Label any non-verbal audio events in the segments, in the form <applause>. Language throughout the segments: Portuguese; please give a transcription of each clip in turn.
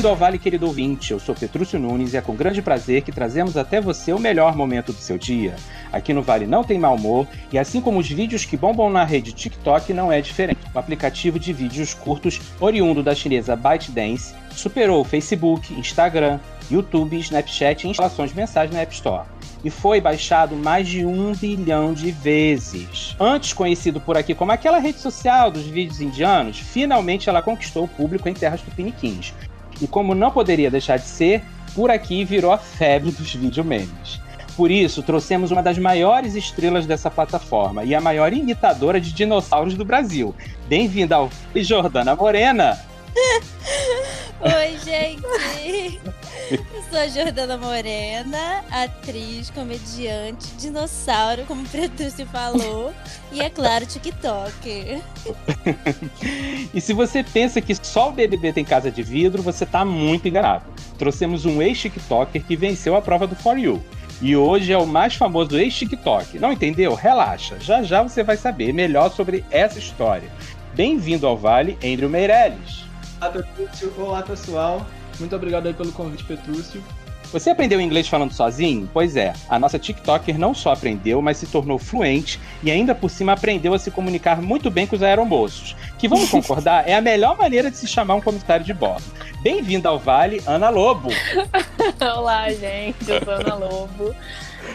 Bem-vindo ao Vale, querido ouvinte. Eu sou Petrúcio Nunes e é com grande prazer que trazemos até você o melhor momento do seu dia. Aqui no Vale não tem mau humor e assim como os vídeos que bombam na rede TikTok não é diferente. O aplicativo de vídeos curtos oriundo da chinesa ByteDance superou o Facebook, Instagram, YouTube, Snapchat e instalações mensais na App Store e foi baixado mais de um bilhão de vezes. Antes conhecido por aqui como aquela rede social dos vídeos indianos, finalmente ela conquistou o público em terras tupiniquins, e como não poderia deixar de ser, por aqui virou a febre dos videomemes. Por isso, trouxemos uma das maiores estrelas dessa plataforma e a maior imitadora de dinossauros do Brasil. Bem-vinda ao Jordana Morena! <laughs> Oi, gente! Eu sou a Jordana Morena, atriz, comediante, dinossauro, como o Petúcio falou, e é claro, TikToker. <laughs> e se você pensa que só o BBB tem casa de vidro, você tá muito enganado. Trouxemos um ex-TikToker que venceu a prova do For You. E hoje é o mais famoso ex-TikTok. Não entendeu? Relaxa, já já você vai saber melhor sobre essa história. Bem-vindo ao Vale, Andrew Meirelles. Olá, pessoal. Muito obrigado aí pelo convite, Petrúcio. Você aprendeu inglês falando sozinho? Pois é, a nossa TikToker não só aprendeu, mas se tornou fluente e ainda por cima aprendeu a se comunicar muito bem com os aeromoços, que vamos <laughs> concordar é a melhor maneira de se chamar um comissário de bordo. Bem-vinda ao Vale, Ana Lobo. <laughs> Olá, gente, eu sou Ana Lobo.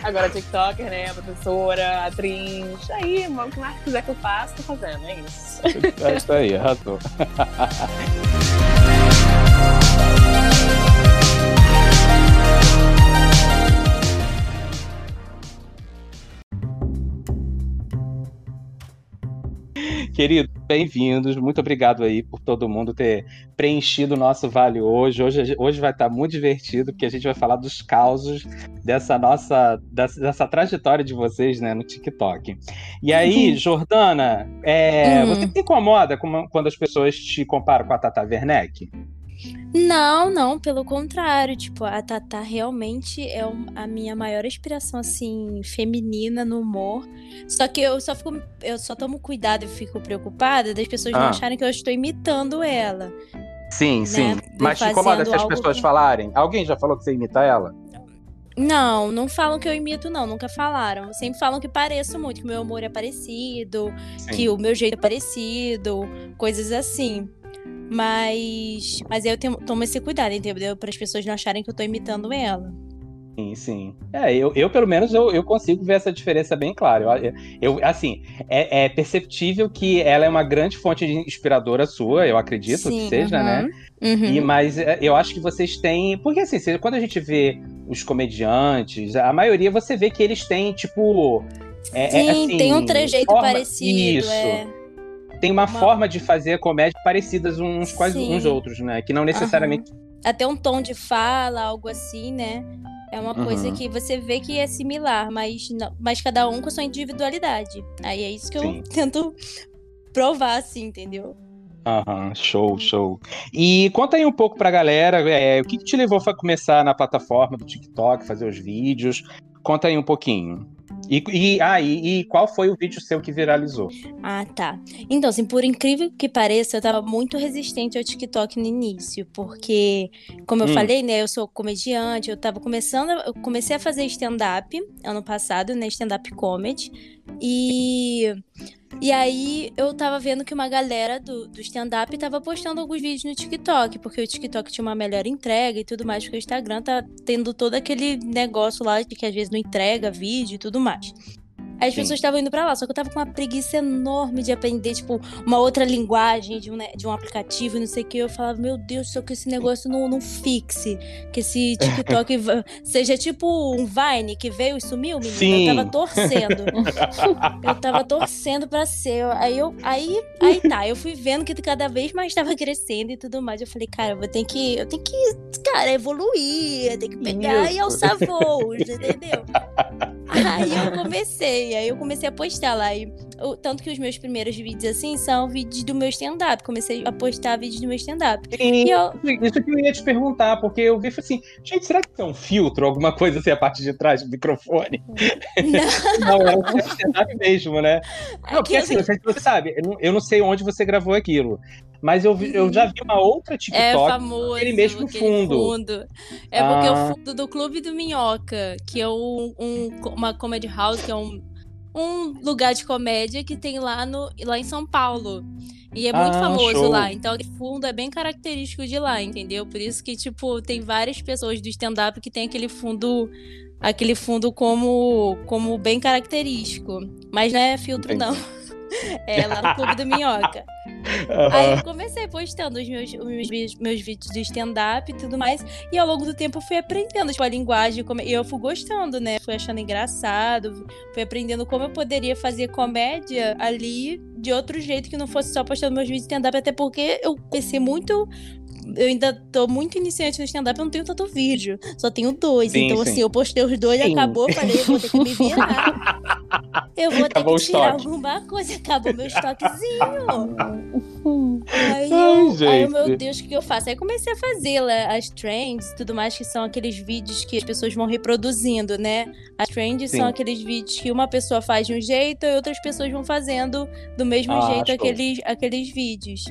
Agora TikToker, né? Professora, atriz. Aí, o que mais quiser que eu faça, tô fazendo. É isso. É isso aí, arrasou. <laughs> Querido, bem-vindos. Muito obrigado aí por todo mundo ter preenchido o nosso vale hoje. Hoje, hoje vai estar muito divertido, porque a gente vai falar dos causos dessa nossa dessa, dessa trajetória de vocês né, no TikTok. E aí, uhum. Jordana, é, uhum. você se incomoda quando as pessoas te comparam com a Tata Werneck? Não, não, pelo contrário, tipo, a Tatá realmente é a minha maior inspiração, assim, feminina no humor. Só que eu só fico, eu só tomo cuidado e fico preocupada das pessoas ah. não acharem que eu estou imitando ela. Sim, né? sim. Mas te incomoda se as pessoas que... falarem? Alguém já falou que você imita ela? Não, não falam que eu imito, não, nunca falaram. Sempre falam que pareço muito, que meu humor é parecido, sim. que o meu jeito é parecido, coisas assim. Mas, mas eu tenho, tomo esse cuidado, entendeu? Para as pessoas não acharem que eu tô imitando ela. Sim, sim. É, eu, eu pelo menos eu, eu consigo ver essa diferença bem clara. Eu, eu assim, é, é, perceptível que ela é uma grande fonte de inspiradora sua, eu acredito sim, que seja, né? uhum, né? Uhum. E, mas é, eu acho que vocês têm. Porque assim, quando a gente vê os comediantes, a maioria você vê que eles têm, tipo. É, é sim, é, assim, tem um trejeito forma... parecido. Isso. É tem uma, uma, forma de fazer comédia parecidas uns com uns outros, né? Que não necessariamente. Uhum. Até um tom de fala, algo assim, né? É uma uhum. coisa que você vê que é similar, mas, não, mas cada um com sua individualidade. Aí é isso que Sim. eu <laughs> tento provar, assim, entendeu? Aham, uhum, show, show. E conta aí um pouco pra galera, é, o que, que te levou a começar na plataforma do TikTok, fazer os vídeos? Conta aí um pouquinho. E, e, ah, e, e, qual foi o vídeo seu que viralizou? Ah, tá. Então, assim, por incrível que pareça, eu tava muito resistente ao TikTok no início, porque, como eu hum. falei, né, eu sou comediante, eu tava começando, eu comecei a fazer stand-up ano passado, né, stand-up comedy, e e aí eu tava vendo que uma galera do, do stand-up tava postando alguns vídeos no TikTok, porque o TikTok tinha uma melhor entrega e tudo mais, porque o Instagram tá tendo todo aquele negócio lá de que às vezes não entrega vídeo e tudo mais. Aí as Sim. pessoas estavam indo pra lá, só que eu tava com uma preguiça enorme de aprender, tipo, uma outra linguagem de um, de um aplicativo e não sei o que. Eu falava, meu Deus, só que esse negócio não, não fixe. Que esse TikTok seja tipo um Vine que veio e sumiu, menina. Sim. Eu tava torcendo. <laughs> eu tava torcendo pra ser. Aí eu. Aí, aí tá, eu fui vendo que cada vez mais tava crescendo e tudo mais. Eu falei, cara, eu vou ter que. Eu tenho que, cara, evoluir, eu tenho que pegar Isso. e alçar voos, entendeu? <laughs> Aí eu comecei, aí eu comecei a postar lá. E o- tanto que os meus primeiros vídeos, assim, são vídeos do meu stand-up. Comecei a postar vídeos do meu stand-up. E E eu, isso que eu ia te perguntar, porque eu vi e assim, gente, será que tem um filtro, alguma coisa assim a parte de trás do microfone? não, <laughs> Não, é um stand-up mesmo, né? Não, porque assim, você sabe, eu não, eu sei onde você gravou aquilo, mas eu, vi- eu já vi uma outra é TikTok. famoso. aquele mesmo aquele fundo. É porque Ah. o fundo do Clube do Minhoca, que é um, um- uma comedy house, que é um, um lugar de comédia que tem lá, no, lá em São Paulo. E é muito Ah, famoso show. lá. Então, aquele fundo é bem característico de lá, entendeu? Por isso que, tipo, tem várias pessoas do stand-up que tem aquele fundo. Aquele fundo como, como bem característico. Mas não é filtro, Entendi. não. <laughs> É lá no Clube do Minhoca. Aí eu comecei postando os meus, os meus, vídeos- meus vídeos do stand-up e tudo mais. E ao longo do tempo eu fui aprendendo, tipo, a linguagem. Como... E eu fui gostando, né? Fui achando engraçado. Fui aprendendo como eu poderia fazer comédia ali de outro jeito que não fosse só postando meus vídeos de stand-up. Até porque eu pensei muito. Eu ainda tô muito iniciante no stand-up, eu não tenho tanto vídeo. Só tenho dois. Sim, então, sim. assim, eu postei os dois, Sim. acabou. Falei, eu vou ter que me virar. <laughs> Eu vou ter Acabou que o tirar estoque. alguma coisa. Acabou meu estoquezinho. Aí, eu, aí gente. eu, meu Deus, o que eu faço? Aí comecei a fazer lá, as trends e tudo mais, que são aqueles vídeos que as pessoas vão reproduzindo, né? As trends Sim. são aqueles vídeos que uma pessoa faz de um jeito e outras pessoas vão fazendo do mesmo Ah, jeito aqueles, aqueles vídeos.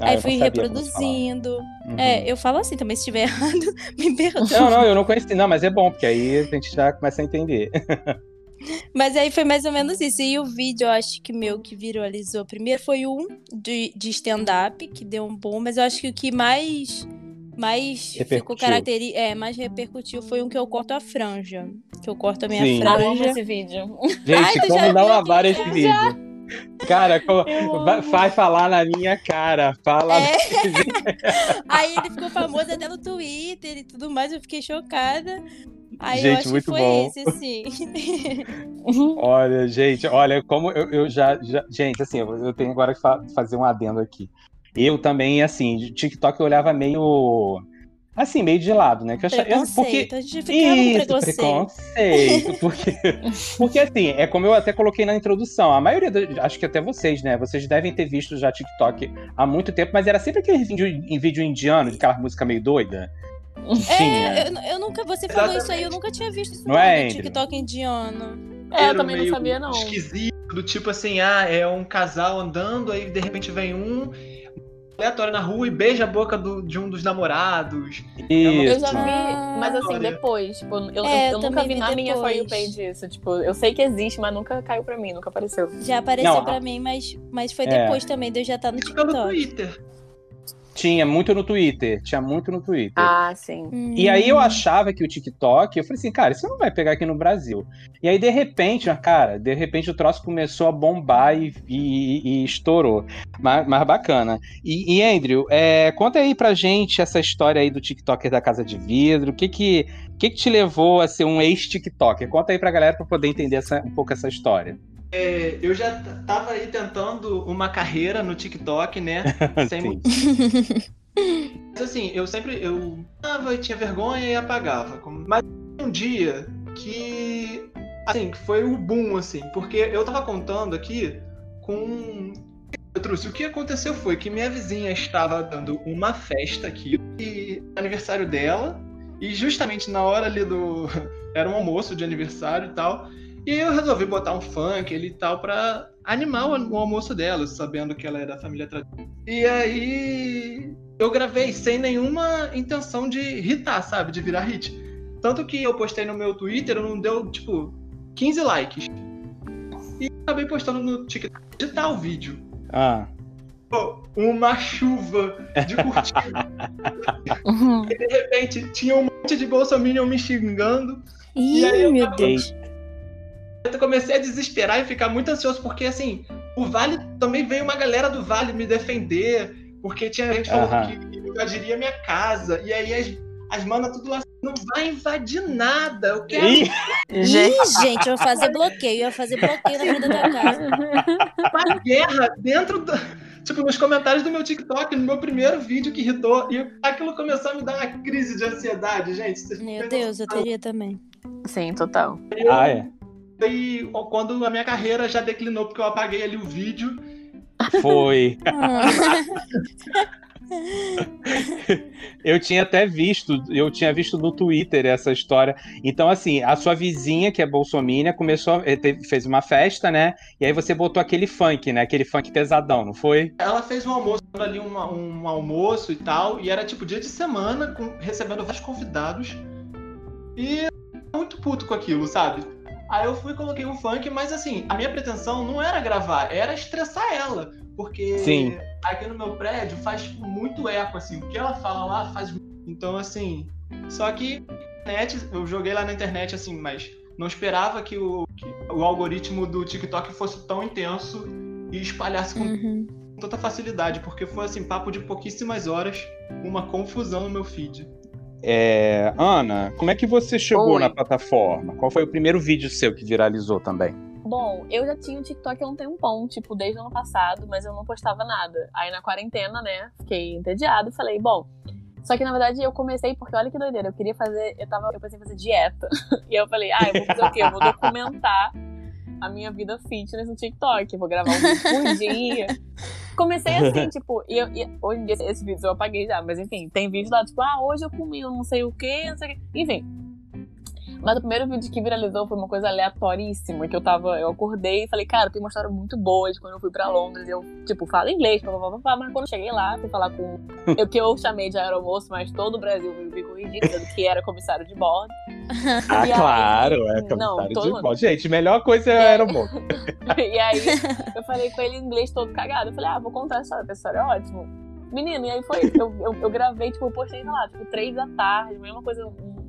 Ah, aí fui reproduzindo. Uhum. É, eu falo assim também, se estiver <laughs> errado, me perdoa. Não, não, eu não conheci, não, mas é bom, porque aí a gente já começa a entender. <laughs> Mas aí foi mais ou menos isso. E o vídeo, eu acho que meu que viralizou primeiro foi um de, de stand-up, que deu um boom, mas eu acho que o que mais. Mais ficou Repercutiu. característico. É, mais repercutiu foi um que eu corto a franja. Que eu corto a minha Sim. Eu amo franja. esse vídeo. Gente, Ai, já como não aquele esse vídeo? Cara, vai, vai falar na minha cara. Fala. É. <laughs> Aí ele ficou famoso até no Twitter e tudo mais, eu fiquei chocada. Aí Gente, muito foi bom. esse. <laughs> <laughs> Olha, gente, olha como eu, eu já, já- Gente, assim, eu, eu tenho agora que fa- fazer um adendo aqui. Eu também, assim, de TikTok eu olhava meio. Assim, meio de lado, né? Que eu eu- porque Preconceito, a gente ficava com Isso, preconceito. preconceito. Porque, <laughs> porque assim, é como eu até coloquei na introdução, a maioria, da- acho que até vocês, né? Vocês devem ter visto já TikTok há muito tempo, mas era sempre aquele vídeo, em vídeo indiano, de aquela música meio doida. É, eu, eu nunca, você falou isso aí, eu nunca tinha visto isso Não é, do? TikTok indiano. É, eu também não sabia, não. Esquisito, do tipo assim, ah, é um casal andando, aí de repente vem um aleatório na rua e beija a boca do- de um dos namorados. Eu Isso. já vi, Ah. mas assim, depois, tipo, eu, É, eu, eu nunca vi vi na minha For You depois. page isso. Tipo, eu sei que existe, mas nunca caiu pra mim, nunca apareceu. Já apareceu Não, pra a- mim, mas, mas foi É. depois também de eu já estar no pelo TikTok. Twitter. Tinha muito no Twitter. Tinha muito no Twitter. Ah, sim. Hum. E aí eu achava que o TikTok, eu falei assim, cara, isso não vai pegar aqui no Brasil. E aí, de repente, cara, de repente o troço começou a bombar e, e- e estourou. Mas, mas bacana. E, e, Andrew, é, conta aí pra gente essa história aí do TikToker da Casa de Vidro. O que que, que, que te levou a ser um ex-TikToker? Conta aí pra galera pra poder entender essa- um pouco essa história. É, eu já tava aí tentando uma carreira no TikTok, né? <laughs> Sem <laughs> Mas assim, eu sempre eu tava e tinha vergonha e apagava. Mas um dia que assim, que foi o boom assim, porque eu tava contando aqui com eu trouxe o que aconteceu foi que minha vizinha estava dando uma festa aqui e aniversário dela e justamente na hora ali do <laughs> era um almoço de aniversário e tal. E eu resolvi botar um funk ali e tal pra animar o, almoço dela, sabendo que ela é da família tradicional. E aí eu gravei sem nenhuma intenção de hitar, sabe? De virar hit. Tanto que eu postei no meu Twitter, não deu, tipo, 15 likes. E acabei postando no TikTok editar o vídeo. Ah, Pô, uma chuva de curtida. e <laughs> de repente tinha um monte de bolsominion me xingando. Ih, aí eu meu tava- Deus. Eu comecei a desesperar e ficar muito ansioso, porque assim, o Vale também veio uma galera do Vale me defender, porque tinha gente falando que invadiria minha casa, e aí as, as manas tudo lá, não vai invadir nada, eu quero. Ih, Ih, gente, eu ia fazer bloqueio, eu ia fazer bloqueio na frente da casa. <laughs> uma guerra dentro do. Tipo, nos comentários do meu TikTok, no meu primeiro vídeo que irritou, e aquilo começou a me dar uma crise de ansiedade, gente. Meu Deus, eu teria também. Sim, total. Eu, ah, é. Foi quando a minha carreira já declinou, porque eu apaguei ali o vídeo. Foi. <laughs> <laughs> eu tinha até visto, eu tinha visto no Twitter essa história. Então, assim, a sua vizinha, que é bolsomínia, começou, eh, fez uma festa, né? E aí você botou aquele funk, né? Aquele funk pesadão, não foi? Ela fez um almoço ali, um, um almoço e tal, e era tipo dia de semana, com, recebendo vários convidados. E muito puto com aquilo, sabe? Aí eu fui e coloquei um funk, mas assim, a minha pretensão não era gravar, era estressar ela. Porque Sim. aqui no meu prédio faz tipo, muito eco, assim. O que ela fala lá faz. Então, assim. Só que internet, eu joguei lá na internet, assim, mas não esperava que o, que o algoritmo do TikTok fosse tão intenso e espalhasse com Uhum. tanta facilidade, porque foi assim, papo de pouquíssimas horas, uma confusão no meu feed. É, Ana, como é que você chegou Oi. na plataforma? Qual foi o primeiro vídeo seu que viralizou também? Bom, eu já tinha o TikTok há um tempão, tipo, desde o ano passado, mas eu não postava nada. Aí na quarentena, né, fiquei entediada e falei, bom. Só que na verdade eu comecei porque olha que doideira, eu queria fazer, eu tava, eu pensei em fazer dieta. <laughs> E eu falei, ah, eu vou fazer o quê? Eu vou documentar a minha vida fitness no TikTok, eu vou gravar um vídeo por dia. Comecei assim, <laughs> tipo, e, eu, e hoje em dia esses vídeos eu apaguei já, mas enfim, tem vídeo lá, tipo, ah, hoje eu comi um não sei o quê, não sei o quê. Enfim, mas o primeiro vídeo que viralizou foi uma coisa aleatoríssima, que eu tava, eu acordei e falei, cara, tem uma história muito boa de quando eu fui pra Londres, eu, tipo, falo inglês, blá, blá, blá, blá, mas quando eu cheguei lá, fui falar com <laughs> o que eu chamei de aeromoço, mas todo o Brasil me viu corrigido, dizendo que era comissário de bordo. <laughs> Ah, E aí- claro, é Não, comentário todo de mundo. bom. Gente, melhor coisa É. era o bom. e aí eu falei com ele em inglês todo cagado. Eu falei, ah, vou contar a história, essa história é ótima. Menino, e aí foi, eu, eu, eu gravei, tipo, eu postei, sei lá, tipo, três da tarde, mesma coisa,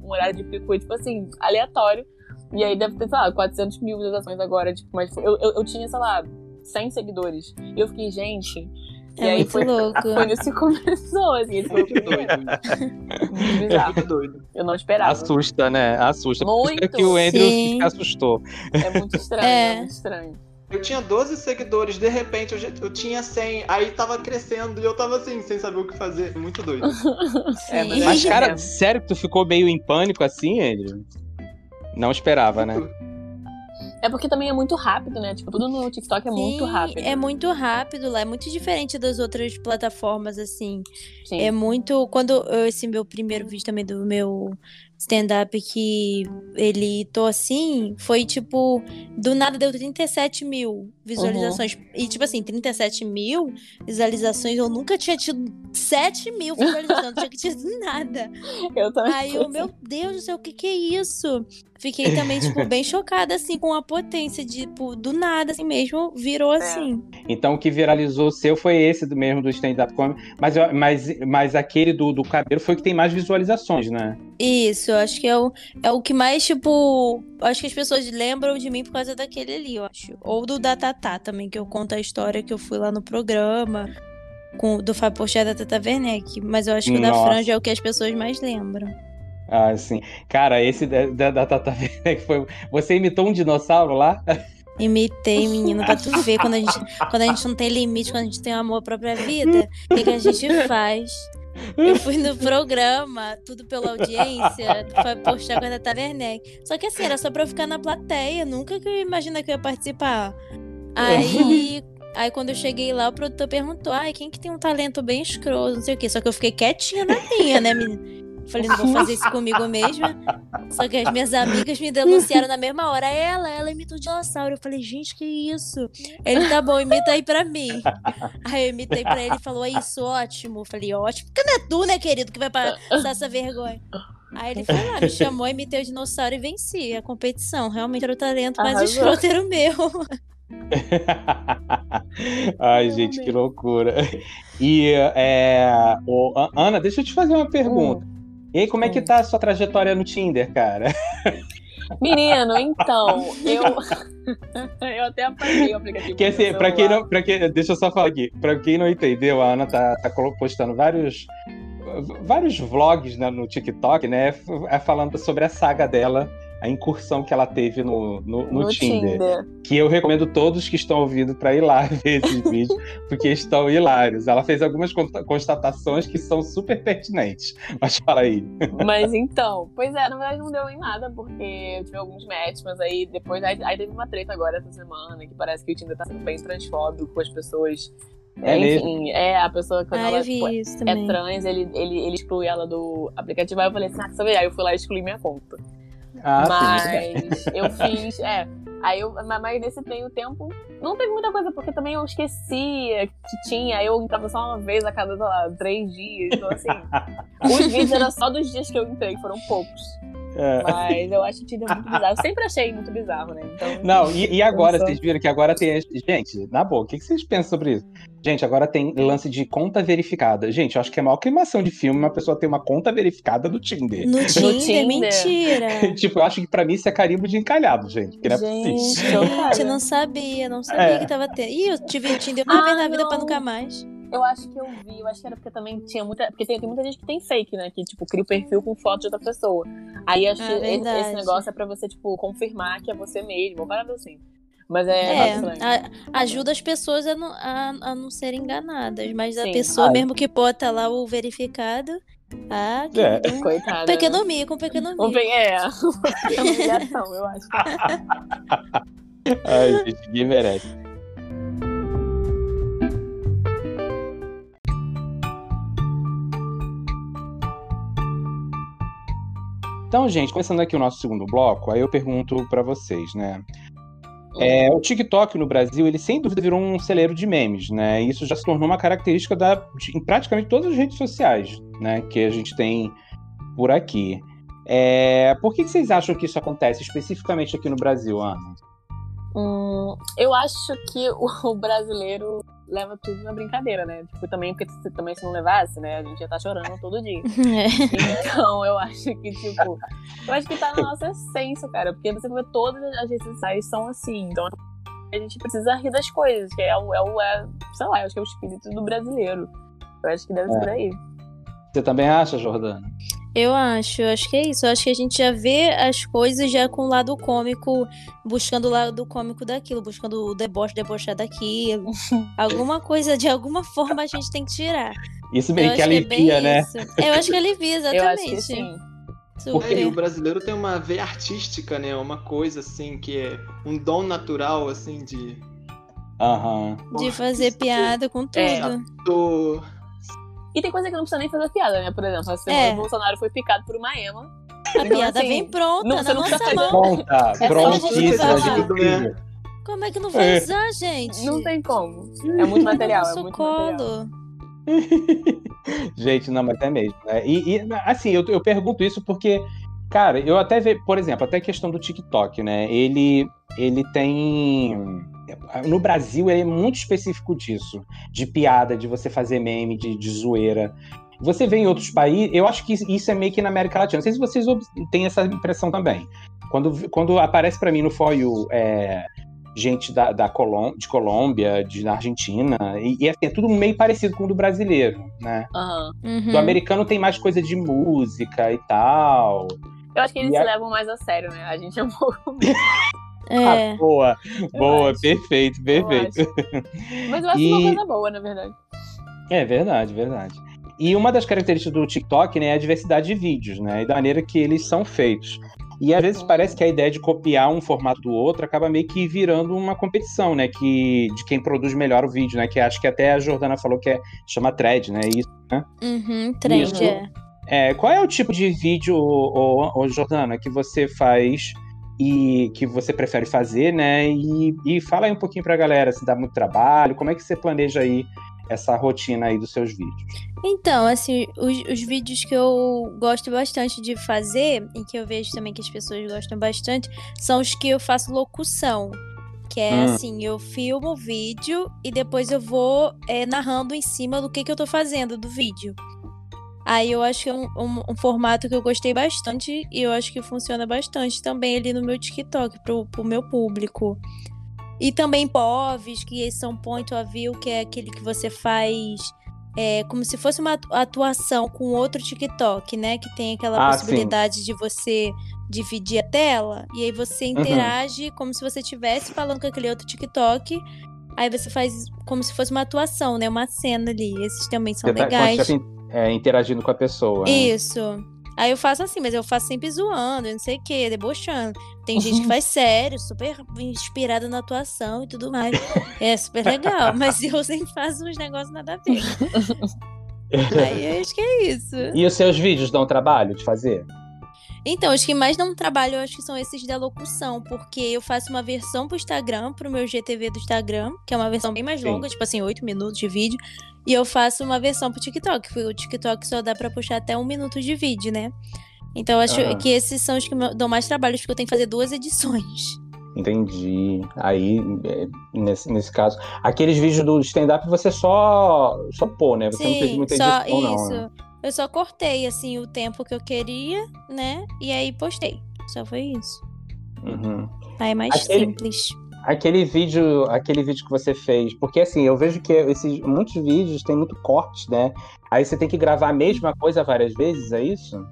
um, horário de pico, tipo assim, aleatório. E aí deve ter, sei lá, 400 mil visualizações agora, tipo, mas eu, eu, eu tinha, sei lá, 100 seguidores. E eu fiquei, gente. E É aí muito foi, louco. foi nisso que <laughs> começou, assim, esse foi Muito doido. Muito doido. Eu não esperava. Assusta, né? Assusta. Por isso Muito. que o Andrew Sim. se assustou. É muito estranho, É. é muito estranho. Eu tinha 12 seguidores, de repente eu, já- eu tinha 100, aí tava crescendo e eu tava assim, sem saber o que fazer. Muito doido. <laughs> É, mas. Mas, cara, É. sério que tu ficou meio em pânico assim, Andrew? Não esperava, né? É porque também é muito rápido, né? Tipo, tudo no TikTok é muito Sim, rápido. É muito rápido lá, é muito diferente das outras plataformas, assim. Sim. É muito. Quando eu- esse meu primeiro vídeo também do meu stand-up que ele tô assim, foi tipo, do nada deu 37 mil visualizações. E tipo assim, 37 mil visualizações, eu nunca tinha tido 7 mil visualizações, não tinha tido <laughs> nada. Eu também. Aí eu, meu Deus do céu, o que que é isso? Fiquei também, tipo, <laughs> bem chocada, assim, com a potência, de, tipo, do nada, assim mesmo, virou assim. Então o que viralizou o seu foi esse do mesmo do stand-up comedy. Mas, mas, mas aquele do, do cabelo foi o que tem mais visualizações, né? Isso, eu acho que é o, é o que mais, tipo. Acho que as pessoas lembram de mim por causa daquele ali, eu acho. Ou do da Tatá também, que eu conto a história que eu fui lá no programa. Com, do Fábio Porchat da Tata Werneck. Mas eu acho que o da. Franja é o que as pessoas mais lembram. Ah, sim. Cara, esse da, da, da Tata Werneck foi. Você imitou um dinossauro lá? Imitei, menino, pra tu ver quando a gente, <laughs> quando a gente não tem limite, quando a gente tem amor à própria vida, o que, que a gente faz? Eu fui no programa, tudo pela audiência, foi postar com a Tata Werneck. Só que assim, era só pra eu ficar na plateia, nunca que eu ia imaginar que eu ia participar. Aí, aí quando eu cheguei lá, o produtor perguntou, ai, quem que tem um talento bem escroto, não sei o quê. Só que eu fiquei quietinha na minha, né, menina? Falei, não vou fazer isso comigo mesma. Só que as minhas amigas me denunciaram na mesma hora. Ela, ela imita o dinossauro. Eu falei, gente, que isso? Ele, tá bom, imita aí pra mim. Aí eu imitei pra ele e falou, é isso, ótimo. Eu falei, ótimo. Porque não é tu, né, querido, que vai passar essa vergonha. Aí ele foi lá, me chamou, imitei o dinossauro e venci a competição. Realmente era o talento mais escroto era o meu. <laughs> Ai, gente, que loucura. E, é, A- Ana, deixa eu te fazer uma pergunta. E aí, como é que Hum. tá a sua trajetória no Tinder, cara? Menino, então, <laughs> eu. <laughs> eu até apaguei o aplicativo. Que, do assim, pra quem não, pra quem, deixa eu só falar aqui. Pra quem não entendeu, a Ana tá, tá postando vários, vários vlogs né, no TikTok, né? é, Falando sobre a saga dela a incursão que ela teve no, no, no, No Tinder. Tinder. Que eu recomendo todos que estão ouvindo para ir lá <laughs> ver esses <laughs> vídeos, porque estão hilários. Ela fez algumas constatações que são super pertinentes. <laughs> Mas fala aí. Mas então, pois é, na verdade não deu em nada, porque eu tive alguns matches, mas aí depois, aí, aí teve uma treta agora essa semana, que parece que o Tinder tá sendo bem transfóbico com as pessoas. É Enfim, é a pessoa quando Ah, ela tipo, é trans, ele, ele, ele exclui ela do aplicativo, aí eu falei assim, ah, sabe? Aí eu fui lá e excluí minha conta. Ah, sim. mas eu fiz, é. Aí eu, mas mas nesse meio tempo, não teve muita coisa, porque também eu esquecia que tinha, aí eu entrava só uma vez a cada, sei lá, três dias, então assim. <laughs> os vídeos eram só dos dias que eu entrei, foram poucos. É. Mas eu acho o Tinder muito <laughs> bizarro. Eu sempre achei muito bizarro, né? Então, Não, e, e agora, vocês viram que agora tem. Gente, na boa, o que vocês pensam sobre isso? Gente, agora tem lance de conta verificada. Gente, eu acho que é a maior queimação de filme uma pessoa ter uma conta verificada do Tinder. <laughs> No Tinder, Tinder. mentira. <laughs> tipo, eu acho que pra mim isso é carimbo de encalhado, gente. Que não é Gente, possível. Gente, não sabia, não sabia É. que tava tendo. Ih, eu tive o Tinder uma Ah, vez na vida pra não. nunca mais. Eu acho que eu vi, eu acho que era porque também tinha muita. Porque tem, tem muita gente que tem fake, né? Que, tipo, cria o perfil com foto de outra pessoa. Aí acho Ah, que esse, negócio é pra você, tipo, confirmar que é você mesmo, ou parada assim. Mas é, É, a- ajuda as pessoas a não, a, a não serem enganadas, mas a Sim. pessoa Ah. mesmo que bota lá o verificado, ah, que É. um Coitada. pequeno mico, um pequeno Um mico. pe- É, uma <laughs> humilhação, eu acho. <laughs> Ai, gente, ninguém merece. Então, gente, começando aqui o nosso segundo bloco, aí eu pergunto pra vocês, né? É, o TikTok no Brasil, ele sem dúvida virou um celeiro de memes, né? Isso já se tornou uma característica da, de, em praticamente todas as redes sociais, né? Que a gente tem por aqui. É, por que, que vocês acham que isso acontece especificamente aqui no Brasil, Ana? Hum, eu acho que <laughs> o, brasileiro leva tudo na brincadeira, né? Tipo, também, porque se, também se não levasse, né? A gente ia estar chorando todo dia. <laughs> É. Então, eu acho que, tipo, eu acho que tá na nossa essência, cara. Porque você vê todas as redes sociais são assim. Então, a gente precisa rir das coisas, que é o, é o é, sei lá, eu acho que é o espírito do brasileiro. Eu acho que deve ser É. por aí. Você também acha, Jordana? Eu acho, eu acho que é isso. Eu acho que a gente já vê as coisas já com o lado cômico, buscando o lado cômico daquilo, buscando o deboche, debochar daquilo. <laughs> alguma coisa, de alguma forma, a gente tem que tirar. Isso Eu meio acho que que é alivia, né? isso. Eu acho que alivia, <laughs> Eu acho exatamente. que sim. Super. É, e o brasileiro tem uma veia artística, né? Uma coisa assim que é um dom natural, assim, de. Aham. De fazer piada com tudo. É. do- E tem coisa que não precisa nem fazer piada, né? Por exemplo, a semana É. o Bolsonaro foi picado por uma ema. A piada assim, vem pronta não- na nossa mão. Pronta, É prontíssima. Como é que não vai É. usar, gente? Não tem como. É muito material, é muito material. <laughs> Gente, não, mas é mesmo. Né? E, e, assim, eu, eu pergunto isso porque, cara, eu até vejo, por exemplo, até a questão do TikTok, né? Ele, ele tem. No Brasil, ele é muito específico disso, de piada, de você fazer meme, de, de zoeira. Você vê em outros países, eu acho que isso é meio que na América Latina. Não sei se vocês têm essa impressão também. Quando, quando aparece pra mim no For You é, gente da, da Colom de Colômbia, de da Argentina, e, e assim, é tudo meio parecido com o do brasileiro, né? Uhum. Do americano tem mais coisa de música e tal. Eu acho que eles E se a- levam mais a sério, né? A gente é um pouco. <laughs> É. Ah, boa, boa, acho. perfeito, perfeito. Mas eu acho <laughs> E- uma coisa boa, na verdade. É verdade, verdade. E uma das características do TikTok né, é a diversidade de vídeos, né? E da maneira que eles são feitos. E às vezes parece que a ideia de copiar um formato do outro acaba meio que virando uma competição, né? Que, de quem produz melhor o vídeo, né? Que acho que até a Jordana falou que é, chama thread, né? Isso, né? Uhum, trend, Isso. é. É, qual é o tipo de vídeo, ô, ô, Jordana, que você faz e que você prefere fazer, né? E, e fala aí um pouquinho pra galera, se dá muito trabalho, como é que você planeja aí essa rotina aí dos seus vídeos? Então, assim, os, os vídeos que eu gosto bastante de fazer, e que eu vejo também que as pessoas gostam bastante, são os que eu faço locução. Que é Hum. assim, eu filmo o vídeo e depois eu vou é, narrando em cima do que, que eu tô fazendo do vídeo. Aí eu acho que é um, um- um formato que eu gostei bastante e eu acho que funciona bastante também ali no meu TikTok, pro, pro meu público. E também POVs, que são point of view, que é aquele que você faz é, como se fosse uma atuação com outro TikTok, né? Que tem aquela Ah, possibilidade de você dividir a tela e aí você Uhum. interage como se você estivesse falando com aquele outro TikTok. Aí você faz como se fosse uma atuação, né? Uma cena ali. Esses também são Você tá- legais. tá é, interagindo com a pessoa. né? Isso. Aí eu faço assim, mas eu faço sempre zoando, não sei o quê, debochando. Tem gente que <laughs> faz sério, super inspirada na atuação e tudo mais. É super legal, <laughs> mas eu sempre faço uns negócios nada a ver. <laughs> Aí eu acho que é isso. E os seus vídeos dão trabalho de fazer? Então, os que mais dão trabalho, eu acho que são esses da locução, porque eu faço uma versão pro Instagram, pro meu GTV do Instagram, que é uma versão bem mais Sim. longa, tipo assim, 8 minutos de vídeo. E eu faço uma versão pro TikTok, porque o TikTok só dá pra puxar até um minuto de vídeo, né? Então, eu acho que esses são os que dão mais trabalho, porque eu tenho que fazer duas edições. <laughs> Entendi. Aí, é, nesse, nesse caso. Aqueles vídeos do stand-up você só, só pô, né? Você não fez Sim, muita só edição, não. isso. né? Eu só cortei, assim, o tempo que eu queria, né? E aí postei. Só foi isso. Uhum. Aí é mais Aquele- simples. Aquele vídeo, aquele vídeo que você fez, porque assim, eu vejo que esses muitos vídeos têm muito corte, né? Aí você tem que gravar a mesma coisa várias vezes, é isso?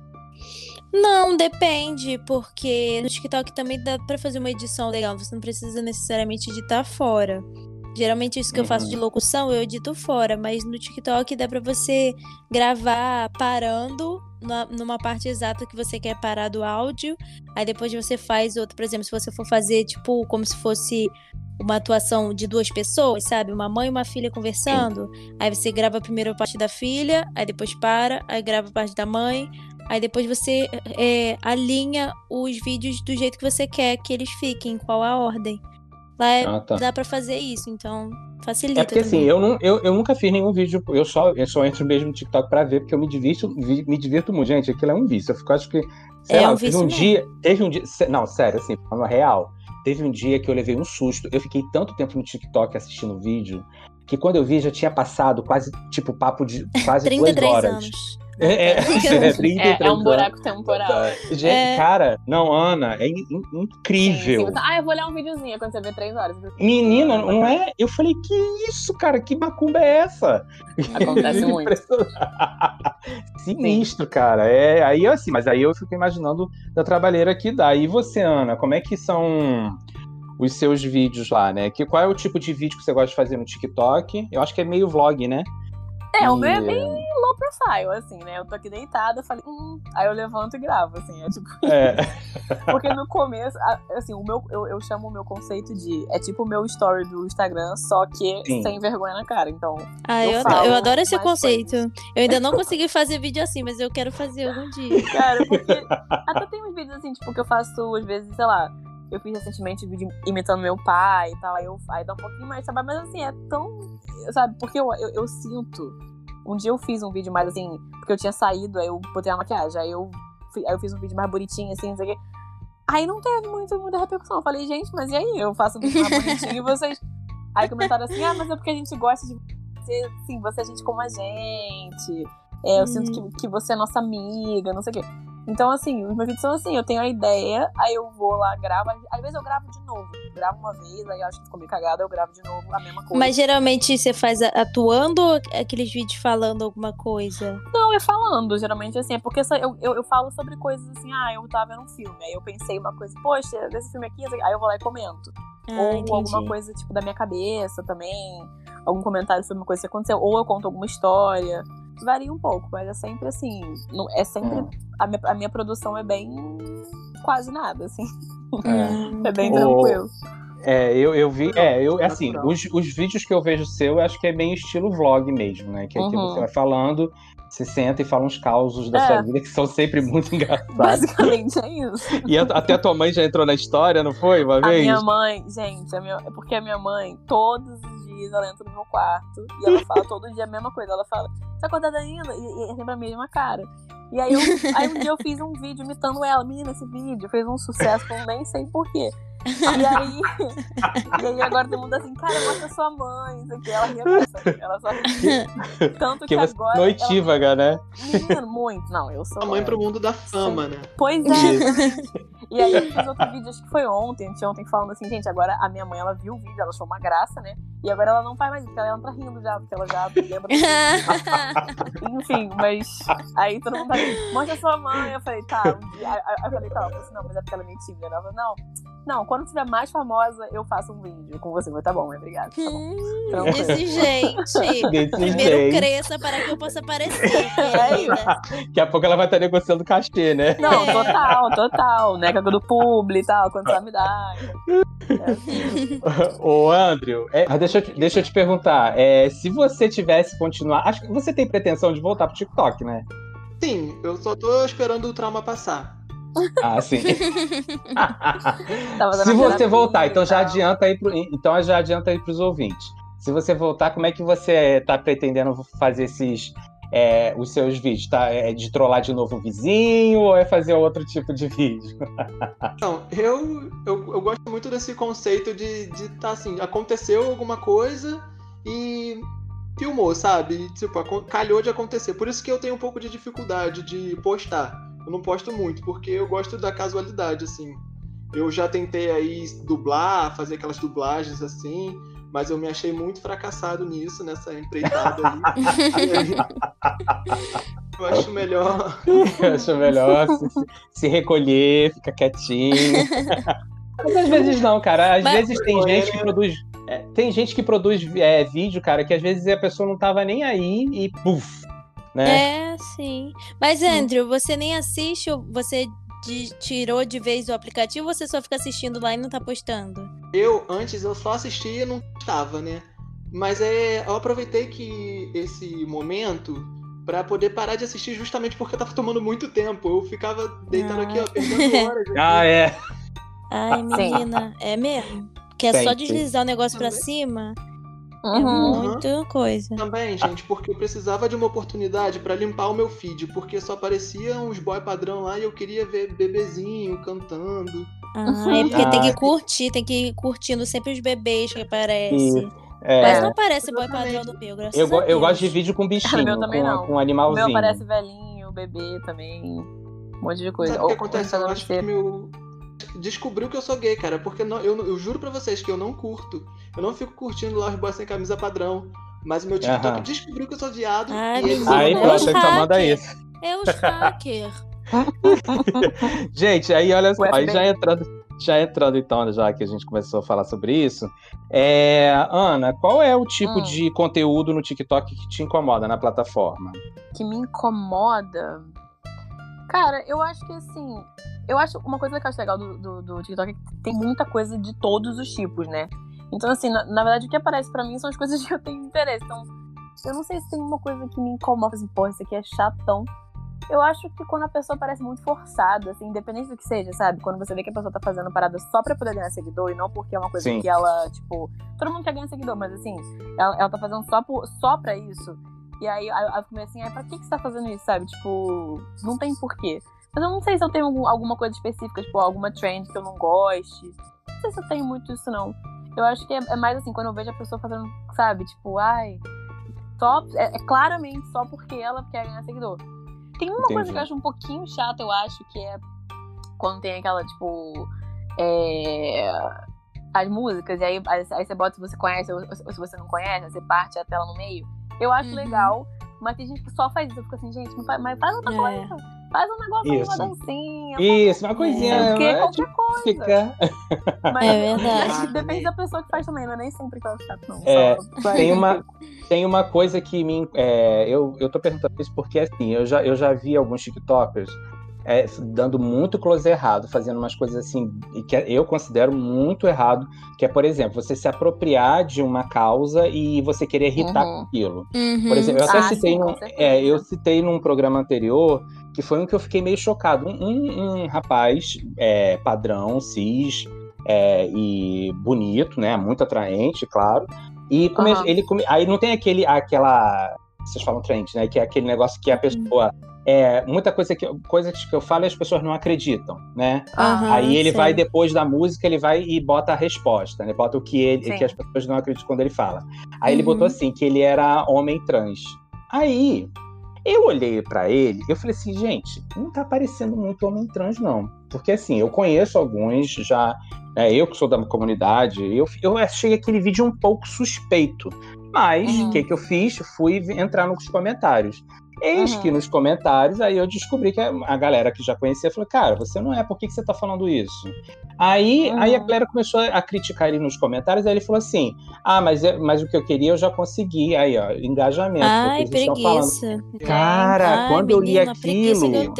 Não, depende, porque no TikTok também dá pra fazer uma edição legal, você não precisa necessariamente editar fora. Geralmente isso que eu faço Uhum. de locução eu edito fora, mas no TikTok dá pra você gravar parando numa parte exata que você quer parar do áudio, aí depois você faz outro, por exemplo, se você for fazer tipo como se fosse uma atuação de duas pessoas, sabe? Uma mãe e uma filha conversando, aí você grava a primeira parte da filha, aí depois para, aí grava a parte da mãe, Aí depois você é, alinha os vídeos do jeito que você quer que eles fiquem, qual a ordem. É- Ah, tá. dá pra fazer isso, então facilita. É porque assim, também. eu, não, eu, eu nunca fiz nenhum vídeo, eu só, eu só entro mesmo no TikTok pra ver, porque eu me divirto, vi- me divirto muito. Gente, aquilo é um vício. Eu fico, acho que, sei É lá, um vício um dia, teve um dia, não, sério, assim, falando real, teve um dia que eu levei um susto. Eu fiquei tanto tempo no TikTok assistindo vídeo, que quando eu vi já tinha passado quase, tipo, papo de quase <laughs> duas 33 horas. anos. É, é, é, 33 <laughs> É, é um buraco temporal. Gente, É. cara, não, Ana, é in- in- incrível. Sim, sim. Ah, eu vou olhar um videozinho quando você vê três horas. Menina, não é? Eu falei, que isso, cara? Que macumba é essa? Acontece <laughs> muito. Sinistro, cara. É, aí assim, mas aí eu fico imaginando da trabalheira que dá. E você, Ana, como é que são os seus vídeos lá, né? Que, qual é o tipo de vídeo que você gosta de fazer no TikTok? Eu acho que é meio vlog, né? É, o meu é E, bem profile, assim, né? Eu tô aqui deitada, eu falei, hum, aí eu levanto e gravo, assim, é tipo. É, <laughs> Porque no começo, assim, o meu, eu, eu chamo o meu conceito de. É tipo o meu story do Instagram, só que Sim. sem vergonha na cara. Então, Ah, Eu eu, adoro, eu falo adoro esse conceito. coisas. Eu ainda não consegui fazer vídeo assim, mas eu quero fazer algum dia. <laughs> cara, porque até tem uns vídeos assim, tipo, que eu faço, às vezes, sei lá. Eu fiz recentemente vídeo imitando meu pai e tal, aí, eu, aí dá um pouquinho mais de trabalho, mas assim, é tão. Sabe, porque eu, eu, eu sinto. Um dia eu fiz um vídeo mais assim, porque eu tinha saído, aí eu botei a maquiagem, aí eu, aí eu fiz um vídeo mais bonitinho, assim, não sei o quê. Aí não teve muito, muita repercussão. Eu falei, gente, mas e aí? Eu faço um vídeo mais bonitinho e vocês. Aí comentaram assim, ah, mas é porque a gente gosta de você, assim, você é gente como a gente. É, eu sinto que, que você é nossa amiga, não sei o quê. Então, assim, os meus vídeos são assim, eu tenho a ideia, aí eu vou lá, gravo, às vezes eu gravo de novo. Gravo uma vez, aí eu acho que ficou meio cagada, eu gravo de novo a mesma coisa. Mas geralmente você faz atuando ou aqueles vídeos falando alguma coisa? Não, é falando, geralmente assim, é porque eu, eu, eu falo sobre coisas assim, ah, eu tava vendo um filme, aí eu pensei uma coisa, poxa, desse filme aqui, aí eu vou lá e comento. Ah, ou entendi. alguma coisa, tipo, da minha cabeça também, algum comentário sobre uma coisa que aconteceu, ou eu conto alguma história. Varia um pouco, mas é sempre assim, é sempre, a, minha, a minha produção é bem quase nada, assim, Hum, <laughs> é bem O- tranquilo. é, eu, eu vi. É, eu, assim, os, os vídeos que eu vejo seu, eu acho que é bem estilo vlog mesmo, né? Que aqui Uhum. você vai falando, você senta e fala uns causos da É. sua vida que são sempre <laughs> muito engraçados. Basicamente é isso. E a- até a tua mãe já entrou na história, não foi? Uma A vez? minha mãe, gente, a minha, é porque a minha mãe, todos os dias, ela entra no meu quarto e ela fala todo dia a mesma coisa. Ela fala, você tá acordada ainda? E, e é sempre a mesma cara. E aí, eu, aí um dia eu fiz um vídeo imitando ela. Menina, esse vídeo fez um sucesso, eu nem sei porquê. E aí, e aí agora todo mundo assim, cara, mostra sua mãe, isso aqui. Ela ria ela só ria. Tanto que Porque você agora. é noitívaga, né? Ela... Menina, muito. Não, eu sou. A mãe pro mundo da fama, né? Pois é. <laughs> E aí eu fiz outro vídeo, acho que foi ontem, anteontem, falando assim, gente, agora a minha mãe, ela viu o vídeo, ela achou uma graça, né? E agora ela não faz mais isso, porque ela entra rindo já, porque ela já lembra. <laughs> Enfim, mas aí todo mundo tá mostra sua mãe. Eu falei, tá, um dia. Aí eu falei, tá, ela falou assim, não, mas é porque ela é meio tímida. Ela falou, não, não, quando tiver mais famosa, eu faço um vídeo com você. Falei, tá bom, obrigada. Tá bom. Hum, desse jeito. <laughs> Desse Primeiro jeito. cresça para que eu possa aparecer, <laughs> É. Daqui a pouco ela vai estar negociando cachê, né? Não, É. total, total. Né? Com do publi e tal, quando você me dá. É. <laughs> Ô, Andrew, é, mas deixa, eu te- deixa eu te perguntar. é, se você tivesse continuar. Acho que você tem pretensão de voltar pro TikTok, né? Sim, eu só tô esperando o trauma passar. Ah, sim. <laughs> Se você voltar, então já adianta aí pro, então já adianta aí pros ouvintes. Se você voltar, como é que você tá pretendendo fazer esses é, os seus vídeos? Tá? É de trollar de novo o vizinho ou é fazer outro tipo de vídeo? <laughs> Não, eu, eu, eu gosto muito desse conceito de, de tá assim, aconteceu alguma coisa e filmou, sabe? Tipo, calhou de acontecer. Por isso que eu tenho um pouco de dificuldade de postar. Eu não posto muito, porque eu gosto da casualidade, assim. Eu já tentei aí dublar, fazer aquelas dublagens assim, mas eu me achei muito fracassado nisso, nessa empreitada aí. <laughs> Eu acho melhor <laughs> Eu acho melhor se, se- se recolher, ficar quietinho. Mas às vezes não, cara. Às Mas- vezes tem gente que produz. é, tem gente que produz é, vídeo, cara, que às vezes a pessoa não tava nem aí e puf. Né? É, sim. Mas, Andrew, você nem assiste, ou você de- tirou de vez o aplicativo ou você só fica assistindo lá e não tá postando? Eu, antes, eu só assistia e não estava, né? Mas é, eu aproveitei que esse momento pra poder parar de assistir justamente porque eu tava tomando muito tempo. Eu ficava deitado Ah. aqui, ó, perdendo horas. <laughs> aqui. Ah, é. Ai, <laughs> menina, é mesmo? Que é Tem, só deslizar o negócio pra Também. Cima? É Uhum. muita coisa. Também, gente, porque eu precisava de uma oportunidade pra limpar o meu feed, porque só aparecia uns boy padrão lá e eu queria ver bebezinho cantando. Ah, é porque tem Ah. que curtir, tem que ir curtindo sempre os bebês que aparecem. É, Mas não aparece boy padrão do meu, graças eu, a eu Deus. gosto de vídeo com <laughs> bichinho, Meu também com, não. com O animalzinho. meu parece velhinho, bebê também. Um monte de coisa. Sabe o que acontece? Eu acho que meu. Descobriu que eu sou gay, cara, porque não- eu, eu juro pra vocês que eu não curto. Eu não fico curtindo lá os boys sem camisa padrão. Mas o meu TikTok Aham. descobriu que eu sou viado. Ai, e eles menina, Aí é pronto, aí só manda isso. É os hacker. <laughs> Gente, aí olha só, O aí já entrando, já entrando então, já que a gente começou a falar sobre isso, é, Ana, qual é o tipo Hum. de conteúdo no TikTok que te incomoda na plataforma? que me incomoda. Cara, eu acho que assim. Eu acho uma coisa que eu acho legal do, do, do TikTok é que tem muita coisa de todos os tipos, né? Então, assim, na, na verdade, o que aparece pra mim são as <laughs> coisas que eu tenho interesse. Então, eu não sei se tem uma coisa que me incomoda, assim, pô, isso aqui é chatão. Eu acho que quando a pessoa parece muito forçada, assim, independente do que seja, sabe? Quando você vê que a pessoa tá fazendo parada só pra poder ganhar seguidor e não porque é uma coisa Sim. que ela, tipo. Todo mundo quer ganhar seguidor, mas assim, ela, ela tá fazendo só, por, só pra isso. E aí, eu fico meio assim, aí pra que, que você tá fazendo isso, sabe? Tipo, não tem porquê. Mas eu não sei se eu tenho algum- alguma coisa específica, tipo, alguma trend que eu não goste. Não sei se eu tenho muito isso, não. Eu acho que é, é mais assim, quando eu vejo a pessoa fazendo, sabe, tipo, ai. Só, é, é claramente só porque ela quer ganhar seguidor. Tem uma coisa Entendi. que eu acho um pouquinho chata, eu acho, que é quando tem aquela, tipo. É, as músicas, e aí, aí, você bota se você conhece ou, se você não conhece, você parte a tela no meio. Eu acho Uhum. legal, mas tem gente que só faz isso. Eu fico assim, gente, não faz, mas faz outra É. coisa. Faz um negócio, uma Isso. dancinha. Isso, uma coisinha. É, o quê? é, Qualquer coisa. fica- <laughs> Mas É verdade. que depende da pessoa que faz também, não é nem sempre que eu acho chato, não. É, Só Tem uma, tem uma coisa que me. é, eu, eu tô perguntando isso porque assim, eu já, eu já vi alguns TikTokers é, dando muito close errado, fazendo umas coisas assim, que eu considero muito errado, que é, por exemplo, você se apropriar de uma causa e você querer irritar Uhum. com aquilo. Uhum. Por exemplo, eu até Ah, citei sim, num, é, eu citei num programa anterior que foi um que eu fiquei meio chocado. Um, um- um rapaz é, padrão, cis é, e bonito, né? Muito atraente, claro. E come- Aham. ele come- aí não tem aquele aquela vocês falam trend, né? Que é aquele negócio que a pessoa é muita coisa que coisas que eu falo e as pessoas não acreditam, né? Aham, Aí ele sei. vai, depois da música, ele vai e bota a resposta, né? Bota o que, ele, Sim. que as pessoas não acreditam quando ele fala. Aí ele Uhum. botou assim, que ele era homem trans. Aí, Eu olhei pra ele, eu falei assim, gente, não tá parecendo muito homem trans, não. Porque assim, eu conheço alguns já, né, eu que sou da comunidade, eu, eu achei aquele vídeo um pouco suspeito. Mas o Uhum. que, que eu fiz? Fui entrar nos comentários. Eis Uhum. que nos comentários, aí eu descobri que a a galera que já conhecia falou: Cara, você não é, por que, que você tá falando isso? Aí, Uhum. aí a galera começou a criticar ele nos comentários, aí ele falou assim: Ah, mas, é- mas o que eu queria eu já consegui. Aí, ó, engajamento. Ai, preguiça. Cara, Ai, quando eu li aquilo,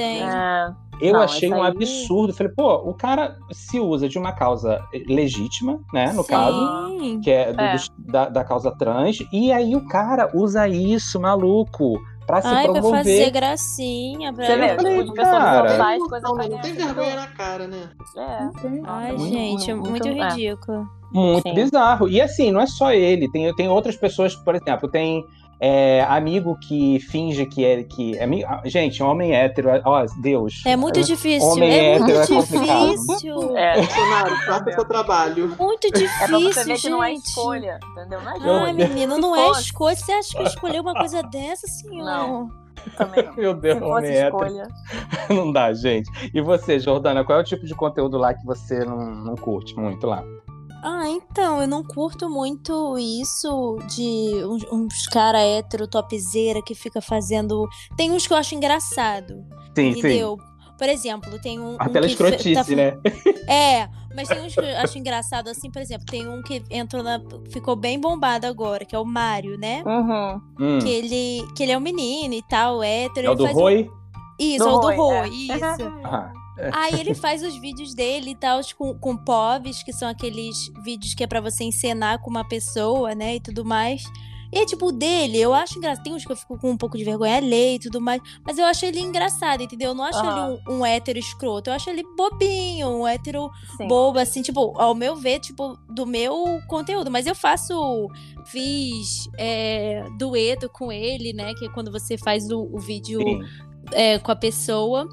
eu Não, achei um aí- absurdo. Falei, pô, o cara se usa de uma causa legítima, né? No Sim. caso, que é, do- É. da, da causa trans, e aí o cara usa isso, maluco, pra se Ai, pra promover. fazer gracinha. Pra... Você vê, Eu falei, tipo, de pessoa cara, que não faz coisa não, pra não tem vergonha na cara, né? É. Ai, Muito, gente, é muito, muito é. ridículo. Muito Sim. bizarro. E assim, não é só ele, tem, tem outras pessoas, por exemplo, tem é, amigo que finge que é. Que é ah, gente, homem hétero, ó, Deus. É muito difícil. Homem é hétero muito é complicado. difícil. <laughs> É. Bolsonaro, faça seu trabalho. Muito É pra difícil, você ver gente. que não é escolha, entendeu? Não é Ai, menino, não é escolha. Você acha que eu escolhi uma coisa dessa, senhor? Não. <laughs> Também não. Meu Deus, homem hétero. escolha. <laughs> Não dá, gente. E você, Jordana, qual é o tipo de conteúdo lá que você não, não curte muito lá? Ah, então, eu não curto muito isso de uns, uns cara hétero topzeira que fica fazendo. Tem uns que eu acho engraçado, Sim, entendeu? Por exemplo, tem um. um Aquela que fe- escrotice, tá- né? <laughs> É, mas tem uns que eu acho engraçado assim, por exemplo, tem um que entrou na. ficou bem bombado agora, que é o Mário, né? Uhum. Hum. Que ele, que ele é um menino e tal, hétero. É o do faz um- Roy? Isso, Do é o do Rui, Rui, é. isso. <laughs> Ah, Aí ele faz os vídeos dele e tal, com, com povs, que são aqueles vídeos que é pra você encenar com uma pessoa, né, e tudo mais. E é tipo o dele, eu acho engraçado. Tem uns que eu fico com um pouco de vergonha alheia e tudo mais, mas eu acho ele engraçado, entendeu? Eu não acho Aham. ele um, um hétero escroto, eu acho ele bobinho, um hétero Sim. bobo, assim, tipo, ao meu ver, tipo, do meu conteúdo. Mas eu faço, fiz é, dueto com ele, né, que é quando você faz o, o vídeo é, com a pessoa.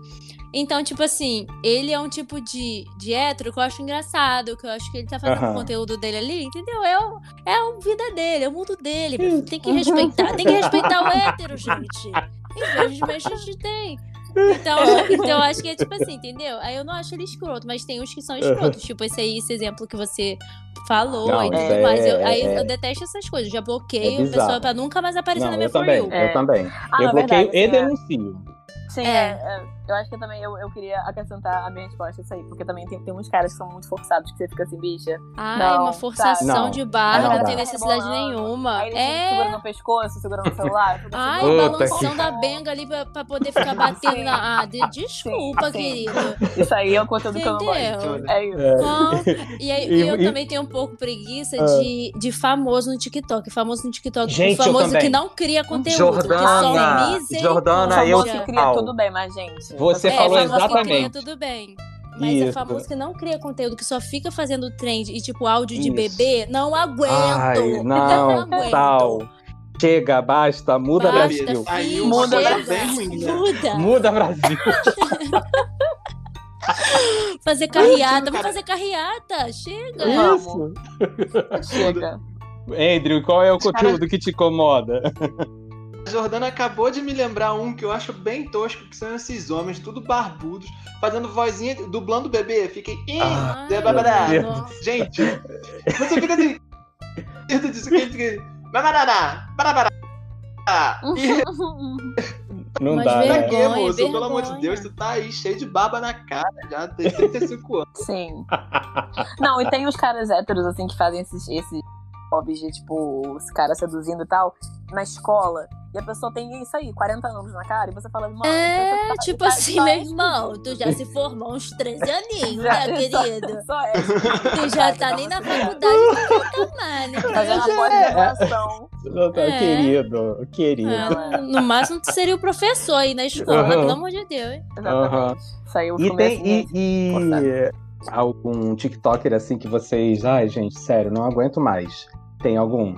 Então, tipo assim, ele é um tipo de, de hétero que eu acho engraçado, que eu acho que ele tá fazendo Aham. o conteúdo dele ali, entendeu? É, o, é a vida dele, é o mundo dele. meu filho. Tem que respeitar, tem que respeitar o hétero, <laughs> gente. Infelizmente a gente tem. Então, então eu acho que é tipo assim, entendeu? Aí eu não acho ele escroto, mas tem uns que são escrotos. Tipo esse aí, esse exemplo que você falou Não, e isso tudo é- mais. Eu, aí é- eu detesto essas coisas. Já É bloqueio a bizarro. pessoa pra nunca mais aparecer Não, na minha eu For também, You. É. eu também. Ah, eu bloqueio verdade, e é. denuncio. Sim, É. é, é. Eu acho que também eu, eu queria acrescentar a minha resposta a isso aí, porque também tem, tem uns caras que são muito forçados, que você fica assim, bicha. Ai, Não, uma forçação Não. de barra, Não não, tem necessidade Rebolando. nenhuma. Aí ele É. segurando no pescoço, segurando no celular. assim, Ai, Puta balançando que- a benga ali pra, pra poder ficar <laughs> batendo na. Ah, de- desculpa, Sim, sim. querido. Isso aí é o conteúdo que eu não gosto. É isso. É. Não. E aí <laughs> E- eu e- também tenho um pouco preguiça Ah. de, de famoso no TikTok. Famoso no TikTok. Gente, o famoso que não cria conteúdo. Jordana, que só. Jordana, eu famoso que cria tudo bem, mas, gente. Você É, falou famoso que exatamente. cria tudo bem. Mas é Isso. famoso que não cria conteúdo, que só fica fazendo trend e tipo áudio de Isso. bebê, não aguento. Ai, <laughs> não, aguento. tal. Chega, basta, muda Basta, Brasil. Aí filho, Muda chega. né? Muda. Muda Brasil. <laughs> Fazer carreata, vamos fazer carreata, chega. Isso. Chega. Andrew, qual é o conteúdo que te incomoda? A Jordana acabou de me lembrar um que eu acho bem tosco, que são esses homens, tudo barbudos, fazendo vozinha, dublando o bebê. Fiquem. "Ih, Ah, Zé Babadá." meu nossa. Gente, você fica assim. Dentro disso que fica. Babadá, babadá. E <laughs> Não Mas dá, né? vergonha. aqui, moço, pelo amor de. Deus, tu tá aí cheio de baba na cara, já tem 35 anos. Sim. Não, e tem os caras héteros, assim, que fazem esses, esses de, tipo, os caras seduzindo e tal, na escola. E a pessoa tem isso aí, 40 anos na cara, e você fala, mano, É, tá- tipo tá assim, só meu irmão, tu já se formou uns 13 aninhos, <laughs> Já- né, só- querido? <laughs> Só é. Tu já tá nem na faculdade do tamanho, né? Fazendo a É. pós-graduação. É. Querido, querido. É, no máximo, tu seria o professor aí na escola, Aham. pelo amor de Deus. hein? Exatamente. Isso aí eu E tem assim, e, e algum TikToker assim que vocês, ai gente, sério, não aguento mais. Tem algum?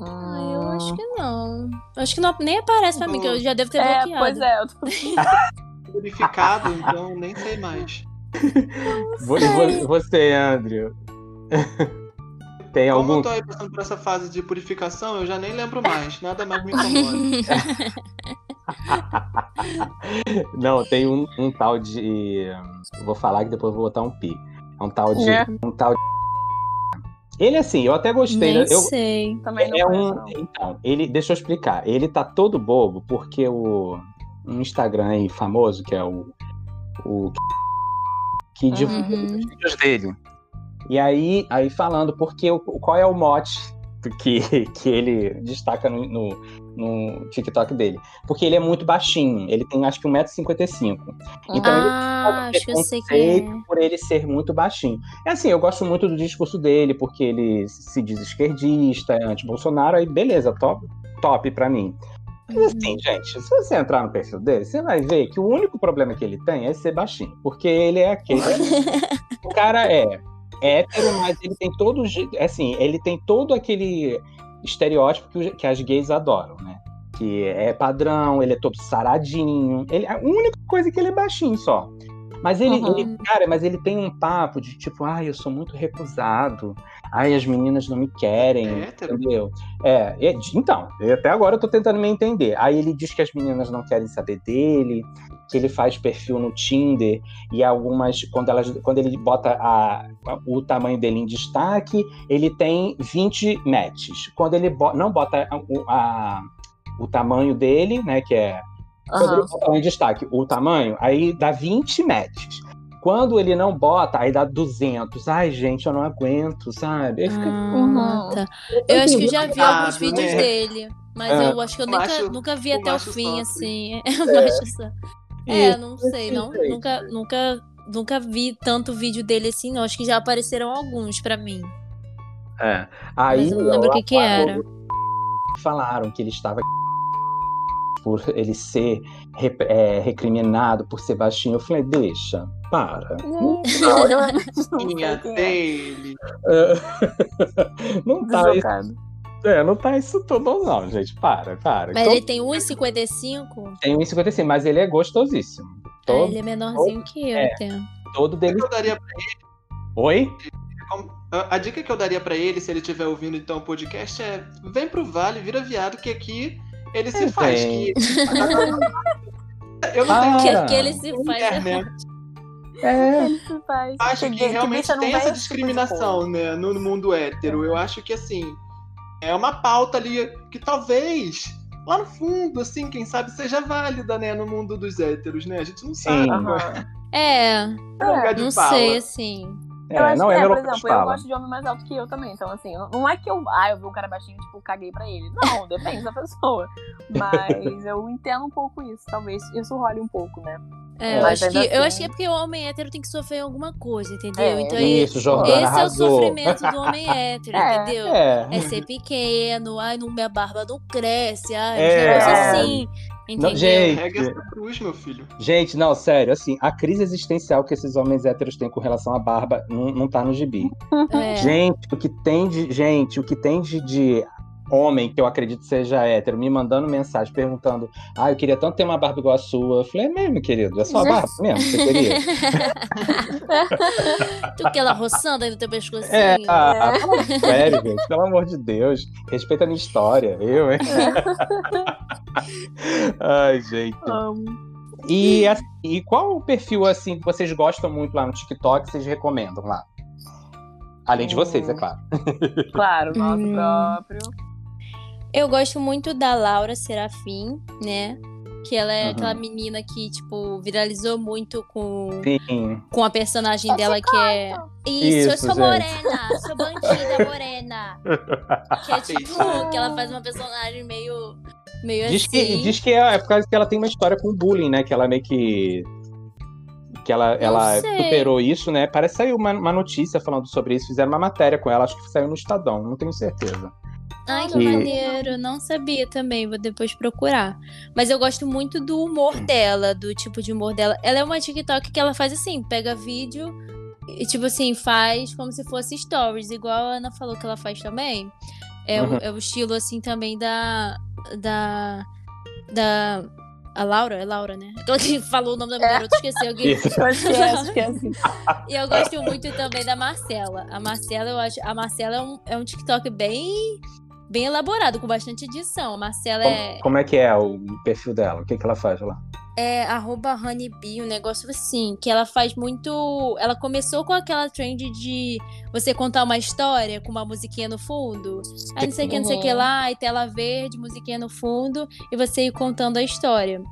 Ah, eu acho que não. Acho que não, nem aparece pra mim, que eu já devo ter É, bloqueado. pois é, eu tô... <laughs> Purificado, então nem sei mais. E vo- Você, Andrew. <laughs> Tem Como algum. eu tô aí passando por essa fase de purificação, eu já nem lembro mais. Nada mais me incomoda. <laughs> <laughs> Não, tem um, um tal de. Vou falar que depois eu vou botar um pi. É um tal de. É. Um tal de. Ele, assim, eu até gostei. Nem Eu, sei. Também não é um. Então, ele. Deixa eu explicar. Ele tá todo bobo porque o. Um Instagram aí famoso, que é o. O. Que Uhum. divulga Uhum. os vídeos dele. E aí, aí falando, porque o, qual é o mote que, que ele destaca no, no, no TikTok dele? Porque ele é muito baixinho, ele tem acho que 1,55m. Então ele ah, tem acho que eu sei quem é. por ele ser muito baixinho. É assim, eu gosto muito do discurso dele, porque ele se diz esquerdista, é anti-Bolsonaro, aí beleza, top, top pra mim. Mas Uhum. assim, gente, se você entrar no perfil dele, você vai ver que o único problema que ele tem é ser baixinho. Porque ele é aquele. <laughs> o cara é hétero, mas ele tem todo. Assim, ele tem todo aquele estereótipo que, que as gays adoram, né? Que é padrão, ele é todo saradinho. Ele, a única coisa é que ele é baixinho só. Mas ele, Uhum. ele- cara, mas ele tem um papo de tipo, ai, eu sou muito recusado. Ai, as meninas não me querem. É? Entendeu? É, é, então, eu- até agora eu tô tentando me entender. Aí ele diz que as meninas não querem saber dele, que ele faz perfil no Tinder e algumas, quando, elas, quando ele bota a- a- o tamanho dele em destaque, ele tem 20 matches. Quando ele bo- não bota a- o, a- o tamanho dele, né, que é bota em destaque o tamanho, aí dá 20 matches. Quando ele não bota, aí dá 200. Ai, gente, eu não aguento, sabe? Aí fica- Ah, Uhum. tá. Eu acho que eu já vi alguns vídeos né? dele, mas É. eu acho que eu nunca, macho- nunca vi o até o fim, sofre. assim. <laughs> É. É, Isso, não sei, não, nunca, nunca, nunca vi tanto vídeo dele assim, não. Acho que já apareceram alguns pra mim. É. Aí, Mas eu não lembro o que que era. Falaram que ele estava por ele ser re- é, recriminado por ser baixinho. Eu falei, deixa, para. Não, é. dele. não tá, isso, é, não tá isso tudo, não, gente. Para, para. Mas Todo- ele tem 1,55? Tem 1,55, mas ele é gostosíssimo. Ah, Todo, ele é menorzinho que eu é. até. todo O dele. que eu daria Oi? A a dica que eu daria pra ele, se ele estiver ouvindo então o podcast, é vem pro Vale, vira viado, que aqui ele se É, faz. Que... <laughs> eu não tenho Ah. Que, que ele se faz. internet. É. Ele se faz. Acho que realmente não tem essa discriminação, né, no, mundo hétero. Eu acho que assim é uma pauta ali que talvez lá no fundo, assim, quem sabe seja válida, né, no mundo dos héteros, né? A gente não sabe. Sim. Aham. É, É um não fala. sei, assim. Eu É, acho não que é, é, por exemplo, eu gosto de homem mais alto que eu também. Então, assim, não é que eu. Ah, eu vi um cara baixinho, tipo, caguei pra ele. Não, <laughs> depende da pessoa. Mas eu entendo um pouco isso. Talvez isso role um pouco, né? É, eu, acho que, ainda eu assim- acho que é porque o homem hétero tem que sofrer alguma coisa, entendeu? É, então Isso, Jordana esse é o arrasou. sofrimento do homem <laughs> hétero, É. entendeu? É. É ser pequeno, ai, não, minha barba não cresce, ai, É. assim? Não, gente, Carrega essa cruz, meu filho. Gente, não, sério, assim, a crise existencial que esses homens héteros têm com relação à barba não, não tá no gibi. <laughs> É. Gente, o que tem de. Gente, o que tem de, de homem que eu acredito seja hétero me mandando mensagem perguntando: Ah, eu queria tanto ter uma barba igual a sua. Eu falei, é mesmo, querido? É só a barba mesmo? que Você queria? <laughs> tu que ela roçando aí no teu pescocinho. É, ah, fala sério, gente, pelo amor de Deus. Respeita a minha história, eu, hein? <laughs> Ai, gente. Amo. E, assim, e qual o perfil assim que vocês gostam muito lá no TikTok, vocês recomendam lá? Além de vocês, é Hum. claro. Claro, nosso Hum. próprio. Eu gosto muito da Laura Serafim, né? Que ela é Uhum. aquela menina que, tipo, viralizou muito com, Sim. com a personagem dela que é. Isso, eu Isso, sou gente. morena, sou bandida morena. <laughs> Que é tipo, que ela faz uma personagem meio. meio Diz que, assim. diz que é, é por causa que ela tem uma história com bullying, né? Que ela meio que. Que ela, ela sei. superou isso, né? Parece que saiu uma, uma notícia falando sobre isso. Fizeram uma matéria com ela, acho que saiu no Estadão, não tenho certeza. Ai, que maneiro. Não sabia também, vou depois procurar. Mas eu gosto muito do humor dela, do tipo de humor dela. Ela é uma TikTok que ela faz assim, pega vídeo e, tipo assim, faz como se fosse stories, igual a Ana falou que ela faz também. É, Uhum. o, é o estilo, assim, também da. Da. Da. A Laura? É Laura, né? Aquela <laughs> que falou o nome da minha É. garota, esqueci alguém. Isso. Esquece, esquece. E eu gosto muito também da Marcela. A Marcela, eu acho. A Marcela é um, é um TikTok bem, bem elaborado, com bastante edição. A Marcela é, Como, como é que é o perfil dela? O que, que ela faz lá? é arroba honeybee, um negócio assim, que ela faz muito. Ela começou com aquela trend de você contar uma história com uma musiquinha no fundo. Aí não sei o que, não sei o que Uhum. lá, e tela verde, musiquinha no fundo, e você ir contando a história.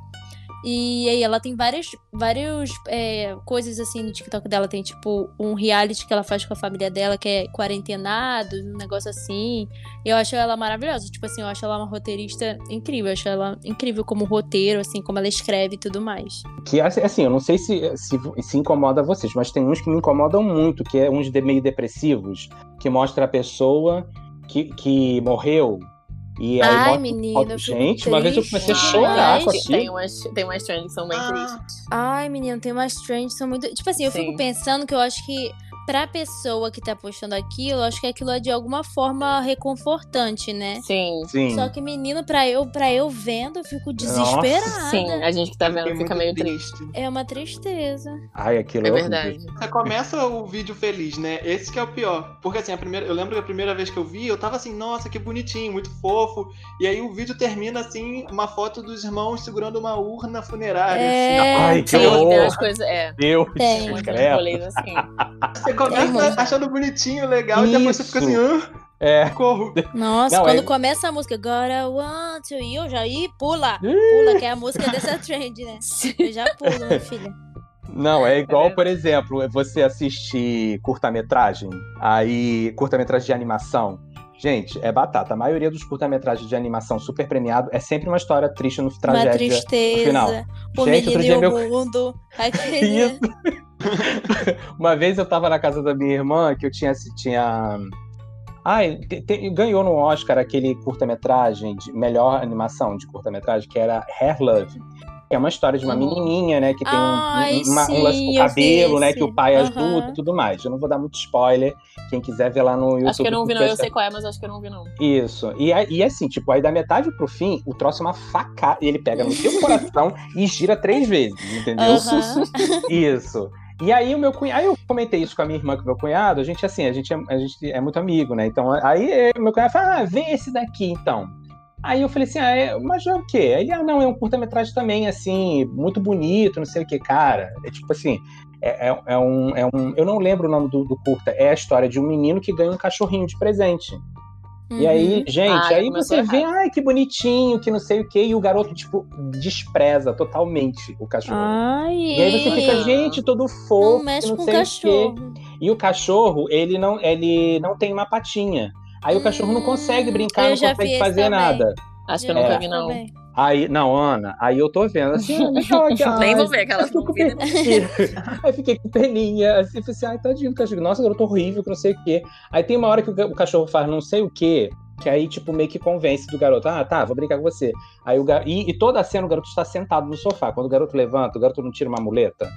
E aí ela tem várias, várias é, coisas assim no TikTok dela. Tem tipo um reality que ela faz com a família dela, que é quarentenado, um negócio assim. Eu acho ela maravilhosa. Tipo assim, eu acho ela uma roteirista incrível. Eu acho ela incrível como roteiro, assim, como ela escreve e tudo mais. Que assim, assim, eu não sei se, se, se incomoda vocês, mas tem uns que me incomodam muito, que é uns de meio depressivos, que mostra a pessoa que, que morreu. E aí Ai, menina, fico Gente, uma vez eu comecei a chorar com aquilo. Tem umas, tem umas trends que são bem Ah, tristes. Ai, menina, tem umas trends que são muito. Tipo assim, eu fico Sim. pensando que eu acho que pra pessoa que tá postando aquilo, eu acho que aquilo é de alguma forma reconfortante, né? Sim. Sim. Só que, menino, pra eu, pra eu vendo, eu fico desesperada. Sim, a gente que tá vendo fiquei fica meio triste. triste. É uma tristeza. Ai, aquilo É horrível. verdade. Você começa o vídeo feliz, né? Esse que é o pior. Porque assim, a primeira, eu lembro que a primeira vez que eu vi, eu tava assim, nossa, que bonitinho, muito fofo. E aí o vídeo termina assim, uma foto dos irmãos segurando uma urna funerária. É, Ai, que Sim, tem horror. umas coisas. É, Deus, Tem. assim. <laughs> Você É começa achando bonitinho, legal, e depois você fica assim, Isso. ah, É. corro. <laughs> Nossa, Não, quando é- começa a música Gotta Want to, eu já ih, pula, pula, que é a música dessa trend, né? Eu já pulo, minha filha. Não, é igual, É. por exemplo, você assistir curta-metragem, aí curta-metragem de animação. Gente, é batata. A maioria dos curta-metragens de animação super premiado é sempre uma história triste no Uma tragédia. tristeza. final. O Gente, outro menino e dia o meu- mundo. <laughs> Aquele... Isso. Uma vez eu tava na casa da minha irmã que eu tinha. tinha... Ai, te- te- ganhou no Oscar aquele curta-metragem de melhor animação de curta-metragem, que era Hair Love. Que é uma história de uma Uhum. menininha, né? Que tem um, Ai, um- uma- um lance com o cabelo, né? Que o pai Aham. ajuda e tudo mais. Eu não vou dar muito spoiler. Quem quiser ver lá no YouTube. Acho que eu não vi, não. Eu sei qual é, mas acho que eu não vi, não. Isso. E, e assim, tipo, aí da metade pro fim, o troço é uma facada. E ele pega no seu coração e gira três vezes, entendeu? Aham. <laughs> Isso. E aí o meu cunhado, aí eu comentei isso com a minha irmã, com o meu cunhado, a gente assim, a gente é, a gente é muito amigo, né? Então, aí meu cunhado fala, ah, vê esse daqui então. Aí eu falei assim, ah, é, mas é o quê? Ele, ah, não, é um curta-metragem também, assim, muito bonito, não sei o que, cara. É tipo assim, é, é- é um, é um. Eu não lembro o nome do, do curta, é a história de um menino que ganha um cachorrinho de presente. E aí, gente, Ah, aí você vê, ai, que bonitinho, que não sei o quê, e o garoto, tipo, despreza totalmente o cachorro. Ai, E aí você fica, gente, todo fofo, não mexe não com sei o quê. cachorro. E o cachorro, ele não, ele não tem uma patinha. Aí o cachorro não consegue Hum, brincar, não consegue fazer também. nada. Acho que eu nunca É. vi, não. também. Aí, não, Ana, aí eu tô vendo assim, ah, <laughs> Nem vou ver, peninha. <laughs> Aí fiquei com peninha, assim, falei assim, ai, tadinho do cachorro. Nossa, garoto horrível, que não sei o quê. Aí tem uma hora que o cachorro faz não sei o quê, que aí, tipo, meio que convence do garoto. Ah, tá, vou brincar com você. Aí o ga... e, e toda a cena o garoto está sentado no sofá. Quando o garoto levanta, o garoto não tira uma muleta.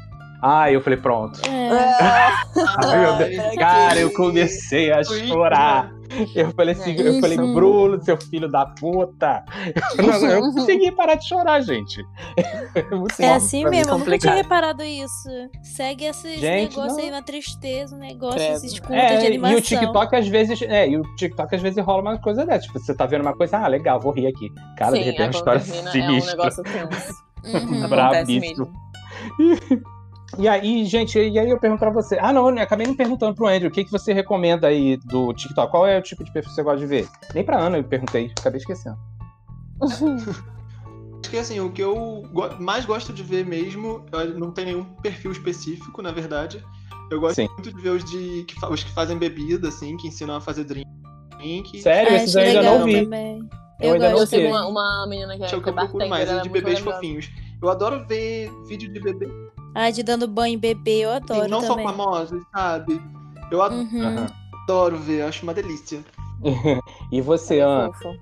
Aí eu falei, pronto. É. <laughs> Ai, Cara, eu comecei a chorar. <laughs> Eu falei assim, eu falei, Uhum. Bruno, seu filho da puta. <laughs> Eu não, eu consegui parar de chorar, gente. <laughs> É bom assim mim. mesmo, eu nunca tinha reparado isso. Segue esse Gente, negócio não. aí, uma tristeza, um negócio, Credo. esses curtas de É, animação. e o TikTok às vezes, é, e o TikTok às vezes rola uma coisa dessa. Tipo, você tá vendo uma coisa, ah, legal, vou rir aqui. Cara, de Sim, repente é uma história termina, é um sinistra. negócio tenso. Uhum. Brabíssimo. E aí, gente, e aí eu pergunto pra você. Ah, não, eu acabei me perguntando pro Andrew, o que, que você recomenda aí do TikTok? Qual é o tipo de perfil que você gosta de ver? Nem pra Ana eu perguntei, acabei esquecendo. <laughs> Acho que assim, o que eu mais gosto de ver mesmo, não tem nenhum perfil específico, na verdade. Eu gosto Sim. muito de ver os, de, que, os que fazem bebida, assim, que ensinam a fazer drink. Sério, Ah, esses eu ainda legal não vi. também. Eu Eu, ainda não gosto Eu uma, uma menina que é, Acho que que é eu procuro bartender, mais, é é de bebês legal. fofinhos. Eu adoro ver vídeo de bebê, Ah, de dando banho em bebê, eu adoro não só também. famosos, sabe? Eu ad- Uhum. Adoro ver, acho uma delícia. <laughs> e você, É Ana? fofo.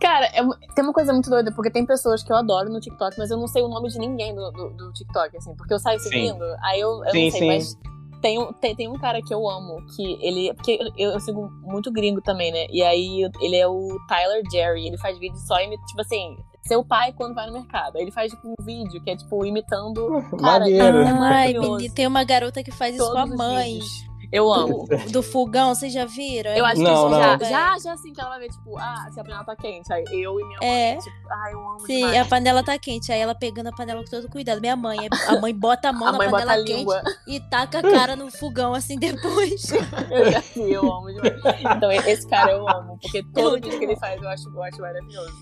Cara, é tem uma coisa muito doida, porque tem pessoas que eu adoro no TikTok, mas eu não sei o nome de ninguém do, do, do TikTok, assim, porque eu saio Sim. seguindo, aí eu, eu Sim, não sei, sim. mas tem um, tem, tem um cara que eu amo, que ele. Porque eu, eu sigo muito gringo também, né? E aí ele é o Tyler Jerry, ele faz vídeo só em, tipo assim, seu pai quando vai no mercado. Aí ele faz tipo, um vídeo que é tipo imitando. Cara, Maneiro. é Ai, menina, tem uma garota que faz isso com a Todos os mãe. vídeos. Eu amo. Do fogão, vocês já viram? Eu acho que Não, isso não. já, É. já, já assim que ela vai ver, tipo, ah, se a panela tá quente. Aí eu e minha mãe, É. tipo, ai, eu amo Sim, demais. a panela tá quente. Aí ela pegando a panela com todo cuidado. Minha mãe, a mãe bota a mão A na mãe panela quente língua. e taca a cara no fogão assim depois. <laughs> Eu já vi, eu amo demais. Então, esse cara eu amo, porque todo muito vídeo que ele faz eu acho, eu acho maravilhoso.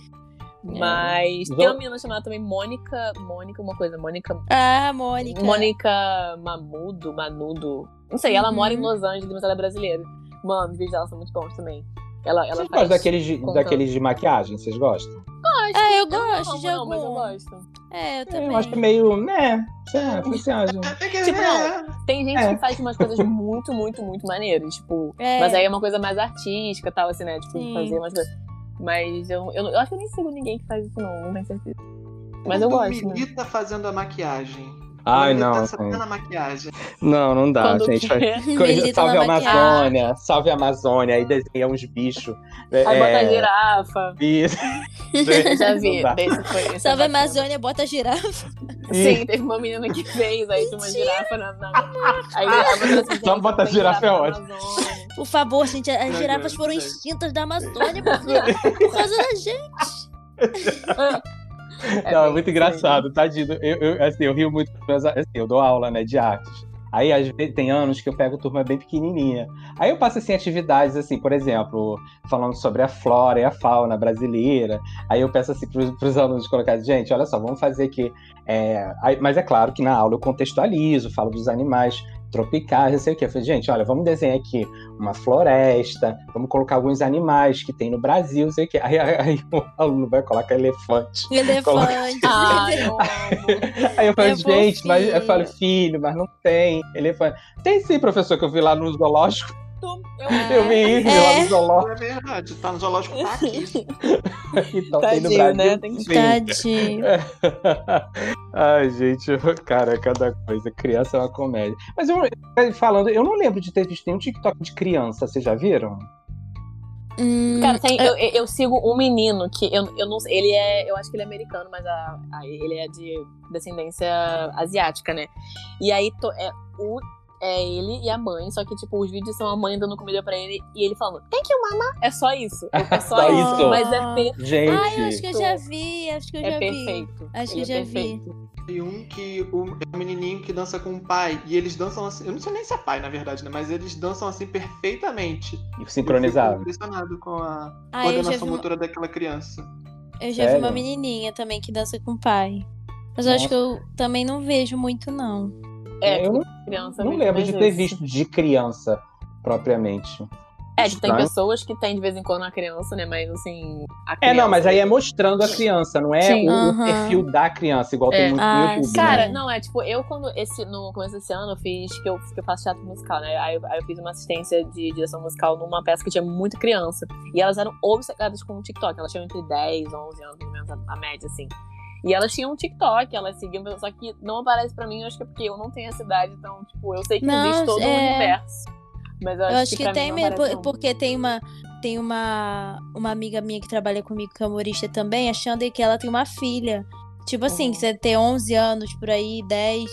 É. Mas tem uma menina chamada também Mônica. Mônica, uma coisa, Mônica. Ah, Mônica. Mônica Mamudo, Manudo. Não sei, ela Uhum. mora em Los Angeles, mas ela é brasileira. Mano, os vídeos dela são muito bons também. Ela, ela Vocês faz. gostam daqueles de, contando. daqueles de maquiagem? Vocês gostam? Ah, eu Eu gosto não de não, mas eu algum. gosto. É, eu também. eu acho meio, né? É? <laughs> É que, Tipo, é, Tem gente É. que faz umas coisas muito, muito, muito maneiras. Tipo, É. mas aí é uma coisa mais artística e tal, assim, né? Tipo, Sim. fazer umas coisas. Mas eu, eu, eu acho que eu nem sigo ninguém que faz isso, não, não tenho certeza. Mas eu gosto, né? Dominita fazendo a maquiagem. Ai, não. fazendo assim. a maquiagem. Não, não dá, Quando gente. <laughs> Salve na a maquiagem. Amazônia, salve a Amazônia, aí desenha uns bichos. Aí bota a é, girafa. Isso. <laughs> Já vi. Desse foi, Salve a. Amazônia, bota a girafa. Sim, teve uma menina que fez, aí tinha uma girafa na. na... Aí a Amazônia assim, Só gente, bota girafa é na ótimo. Por favor, gente, as Meu girafas Deus, foram extintas da Amazônia por, <laughs> por causa da gente. Não, é muito isso engraçado, tadinho. Eu, eu, assim, eu rio muito, assim, eu dou aula, né, de artes. Aí, às vezes, tem anos que eu pego turma bem pequenininha. Aí eu passo, assim, atividades, assim, por exemplo, falando sobre a flora e a fauna brasileira. Aí eu peço, assim, para os alunos colocarem, gente, olha só, vamos fazer aqui... é, aí- mas é claro que na aula eu contextualizo, falo dos animais tropicais, não sei o quê. Eu falei, gente, olha, vamos desenhar aqui uma floresta, vamos colocar alguns animais que tem no Brasil, não sei o quê. Aí, aí, aí o aluno vai colocar elefante. Elefante. Ai, eu amo. Aí eu falo, É gente, mas eu falo, filho, mas não tem elefante. Tem sim, professor, que eu vi lá no zoológico. Eu Ah, eu vi, lá é. no zoológico. É verdade, tá no zoológico tá aqui. <laughs> Então tem no Tadinho, Brasil. né? Tem que-. Tadinho. <laughs> Ai, gente, cara, cada coisa. Criança é uma comédia. Mas eu, falando, eu não lembro de ter visto nenhum TikTok de criança, vocês já viram? Hum, Cara, tem- eu, eu- eu sigo um menino que eu, eu não sei, ele é, eu acho que ele é americano, mas a, a- ele é de descendência asiática, né? E aí to- é, o, é ele e a mãe, só que tipo os vídeos são a mãe dando comida pra ele e ele falando, tem que mamar. É só isso. <laughs> É só, Só isso. isso? Mas é perfeito. Gente, Ai, eu acho que eu já vi, acho que eu É já vi. perfeito. Acho que Ele eu é já vi. perfeito. E um que o, é um menininho que dança com o pai. E eles dançam assim. Eu não sei nem se é pai, na verdade, né? Mas eles dançam assim perfeitamente. Eu sincronizado. fico impressionado com a Ah, eu coordenação vi, uma- motora daquela criança. eu já vi Sério? uma menininha também que dança com o pai. Mas eu acho que eu também não vejo muito, não. É, Eu não, criança. não lembro de ter visto de criança propriamente. É, tipo, tem Estranho. pessoas que tem de vez em quando a criança, né? Mas assim. A É, criança, não, mas aí é mostrando a criança, não é Sim. o, perfil da criança, igual É. tem muito no Ah, YouTube. Cara, né? não, é tipo, eu quando esse, no começo desse ano eu fiz, que eu, que eu faço teatro musical, né? Aí, eu- aí eu fiz uma assistência de direção musical numa peça que tinha muita criança. E elas eram obcecadas com o TikTok. Elas tinham entre 10, 11 anos, pelo menos a, a média, assim. E elas tinham um TikTok, elas seguiam, só que não aparece pra mim, eu acho que é porque eu não tenho essa idade, então, tipo, eu sei que Não, existe todo o é. universo. Mas eu Eu acho, acho que, pra tem mesmo, por- porque tem uma tem uma uma amiga minha que trabalha comigo que é humorista também, achando que ela tem uma filha. Tipo assim, Uhum. que você tem 11 anos por aí, 10.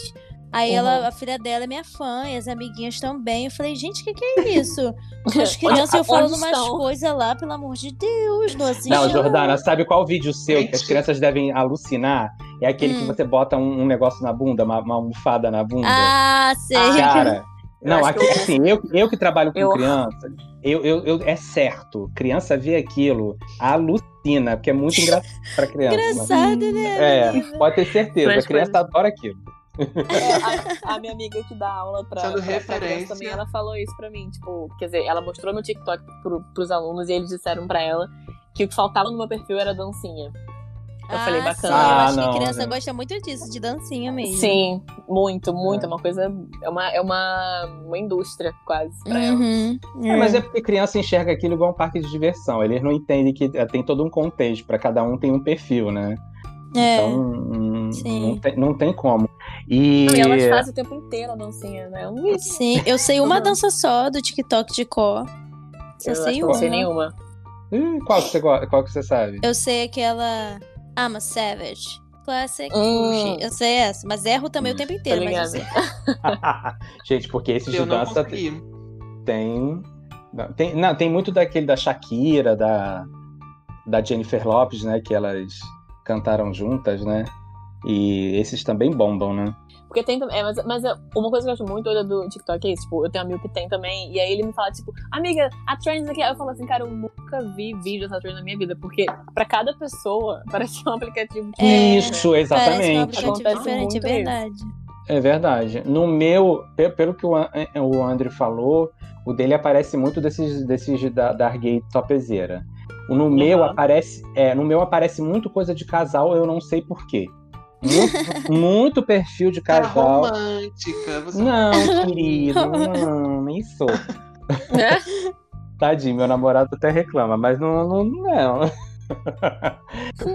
Aí Uhum. ela, a filha dela é minha fã, e as amiguinhas também. Eu falei, gente, o que, que é isso? As <laughs> crianças eu falando onde umas coisas lá, pelo amor de Deus, não assiste. Não, Jordana, sabe qual vídeo seu que as crianças devem alucinar? É aquele que Hum. você bota um, um negócio na bunda, uma, uma almofada na bunda. Ah, sei. Cara, Eu <laughs> não, aqui, que eu- assim, eu, eu que trabalho com Eu- criança, eu, eu, eu- é certo. Criança vê aquilo, alucina, porque é muito engraçado pra criança. Engraçado, né? É, pode ter certeza, Mas a criança adora aquilo. É, a, a minha amiga que dá aula pra, Sendo pra- referência. criança também, ela falou isso pra mim. Tipo, quer dizer, ela mostrou no TikTok pro, pros alunos e eles disseram pra ela que o que faltava no meu perfil era dancinha. Eu falei, Ah, bacana. sim, eu Ah, acho não, que criança né? gosta muito disso, de dancinha mesmo. Sim, muito, muito. É. É uma coisa. É uma, é uma, uma indústria quase pra ela. Uhum. É, mas é porque criança enxerga aquilo igual um parque de diversão. Eles não entendem que tem todo um contexto, para cada um tem um perfil, né? É. Então, hum. Não tem, não tem como. E, Não, e elas fazem o tempo inteiro a dancinha, né? Sim, eu sei uma dança só do TikTok de cor. Só Eu sei eu não sei uma. nenhuma. Ih, qual, que você, qual que você sabe? Eu sei aquela I'm a Savage. Classic. Hum. Eu sei essa, mas erro também o tempo inteiro. Tô Mas eu sei. <laughs> <laughs> Gente, porque esse de Eu dança tem, não, tem. Não, tem muito daquele da Shakira, da, da Jennifer Lopes, né? Que elas cantaram juntas, né? E esses também bombam, né? Porque tem também. É, mas, mas é- uma coisa que eu acho muito doida do TikTok é isso. Tipo, eu tenho um amigo que tem também. E aí ele me fala, tipo, amiga, a trend aqui. Aí eu falo assim, cara, eu nunca vi vídeo dessa trend na minha vida. Porque pra cada pessoa <laughs> parece um aplicativo É, diferente. Isso, Parece um exatamente. aplicativo diferente, é muito isso. verdade. É verdade. No meu, pe- pelo que o, o André falou, o dele aparece muito desses, desses da, da gay topzera. O No meu Uhum. aparece, é, no meu aparece muito coisa de casal, eu não sei porquê. Muito, muito perfil de <laughs> Tá casal. romântica. Você Não, querido, não, nem sou. Né? <laughs> Tadinho, meu namorado até reclama, mas não, não, não.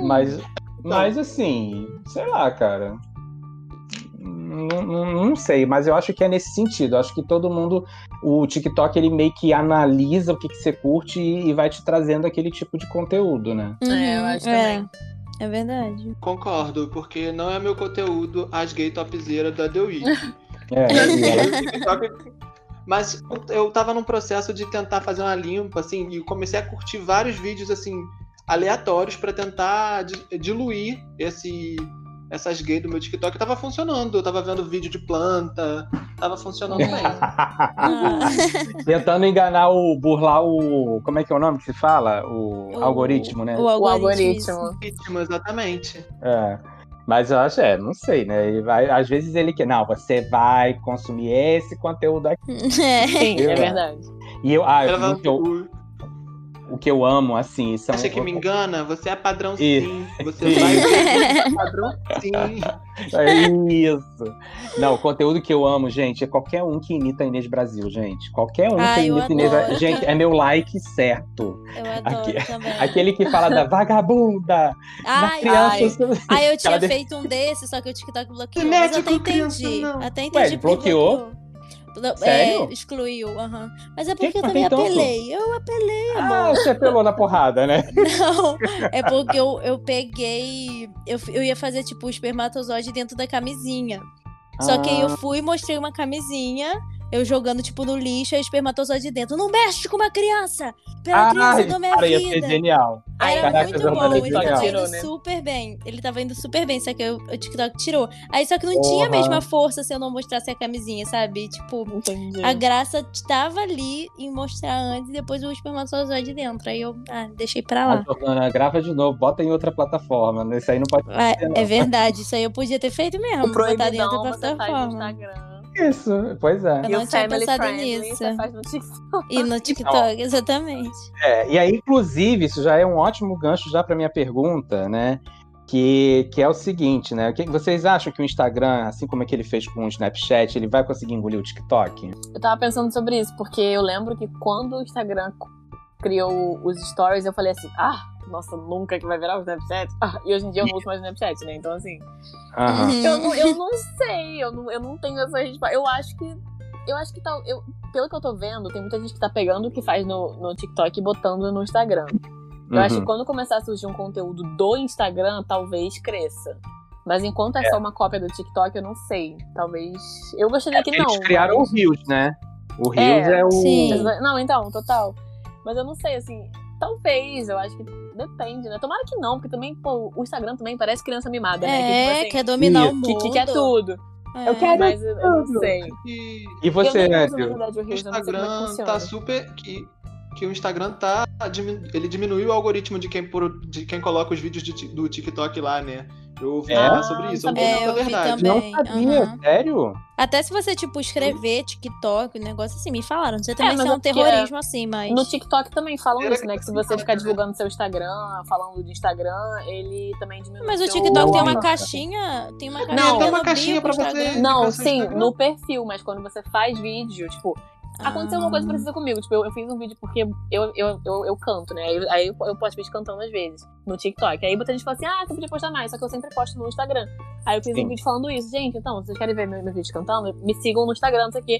mas, mas assim, sei lá, cara. Não, não- não sei, mas eu acho que é nesse sentido. Eu acho que todo mundo, o TikTok, ele meio que analisa o que, que você curte e, e vai te trazendo aquele tipo de conteúdo, né? É, eu Uhum, acho é, também. É verdade. Concordo, porque não é meu conteúdo as gay topzera da The Week. <laughs> É, TikTok- <laughs> Mas eu tava num processo de tentar fazer uma limpa, assim, e comecei a curtir vários vídeos, assim, aleatórios pra tentar di- diluir esse, essas gays do meu TikTok. Tava funcionando, eu tava vendo vídeo de planta, tava funcionando bem. <laughs> Tentando enganar o. burlar o. Como é que é o nome que se fala? O, O- algoritmo, né? O O algoritmo. algoritmo. Ritmo, exatamente. É. Mas eu acho, é, não sei, né? Vai, às vezes ele quer, não, você vai consumir esse conteúdo aqui. <laughs> É. Sim, Eu- é verdade. E eu, ah, o, que eu, o- que eu amo, assim, são. acha que me engana? Você é padrão Isso. sim. Você Isso. vai ver padrão sim. É isso. Não, o conteúdo que eu amo, gente, é qualquer um que imita a Inês Brasil, gente. Qualquer um Ah, que imita a Inês. Brasil. Gente, é meu like certo. Eu adoro Aqui- também. <laughs> Aquele que fala da vagabunda, da Ai, criança. Aí <laughs> eu tinha feito um desse, só que o TikTok bloqueou. Não Mas até criança, entendi. não. Até Ué, entendi ele porque bloqueou? bloqueou. Sério? É, excluiu, aham. Mas é Que porque eu que também tem tanto? apelei. Eu apelei, Ah, amor. você apelou na porrada, né? <laughs> Não, é porque eu, eu peguei. Eu, eu ia fazer, tipo, o espermatozoide dentro da camisinha. Só que aí eu Ah. fui e mostrei uma camisinha, eu jogando, tipo, no lixo, aí espermatozoide dentro. Não mexe com uma criança! Pela criança da minha cara, ia ser vida! genial. Era Caraca, muito bom, ele genial. tava indo né? super bem. Ele tava indo super bem, só que eu- o TikTok tirou. Aí só que não tinha a Porra. mesma força se eu não mostrasse a camisinha, sabe? Tipo, Entendi. a graça estava ali em mostrar antes e depois o espermatozoide dentro. Aí eu ah, deixei pra lá. Ah, grava de novo, bota em outra plataforma. Nesse aí não pode Ah, ser, não. é verdade, isso aí eu podia ter feito mesmo. Botar faz no plataforma. Instagram. Isso, pois é. Eu não tinha pensado nisso. você faz no TikTok. E no TikTok, exatamente. É, e aí, inclusive, isso já é um ótimo gancho já para minha pergunta, né? Que, que é o seguinte, né? O que vocês acham que o Instagram, assim como é que ele fez com o Snapchat, ele vai conseguir engolir o TikTok? Eu tava pensando sobre isso, porque eu lembro que quando o Instagram criou os stories, eu falei assim, ah, nossa, nunca que vai virar o Snapchat. Ah, e hoje em dia eu não uso mais o Snapchat, né? Então, assim. Uhum. eu não, eu não sei, eu não, eu não tenho essa resposta. Eu acho que. Eu acho que tal. Eu, pelo que eu tô vendo, tem muita gente que tá pegando o que faz no, no TikTok e botando no Instagram. Eu acho que Uhum. quando começar a surgir um conteúdo do Instagram, talvez cresça. Mas enquanto é, só uma cópia do TikTok, eu não sei. Talvez. Eu gostaria que não. Eles criaram mas- o Reels, né? O Reels é, É, o. sim. Não, então, total. Mas eu não sei, assim, talvez, eu acho que depende, né? Tomara que não, porque também, pô, o Instagram também parece criança mimada, né? Que, É, tipo, assim, quer dominar isso. o que, mundo. que quer tudo. É. Eu quero Mas eu, eu não sei. E E você, nem né, o é que Instagram tá super. Que, que o Instagram tá. Ele diminuiu o algoritmo de quem, por- de quem coloca os vídeos de do TikTok lá, né? Eu ouvi É? falar sobre isso, eu não É, eu verdade. também. Não sabia, aham. sério? Até se você, tipo, escrever TikTok, um negócio assim, me falaram. Não sei também mas se é é um terrorismo assim, mas. No TikTok também falam Era isso, né? Que se que você ficar divulgando seu Instagram, falando de Instagram, ele também diminui Mas o seu- TikTok tem uma caixinha. Tem uma Não, caixinha, tem uma caixinha pra você- Instagram. Não, seu sim, no perfil, mas quando você faz vídeo, tipo, Aconteceu uma coisa Ah. parecida comigo. Tipo, eu, eu fiz um vídeo porque eu, eu, eu, eu canto, né? Aí, aí eu, eu posto vídeo cantando às vezes no TikTok. Aí muita gente fala assim: ah, você podia postar mais. Só que eu sempre posto no Instagram. Aí eu fiz Sim. um vídeo falando isso. Gente, então, vocês querem ver meu, meu vídeo cantando, me sigam no Instagram, não sei o quê.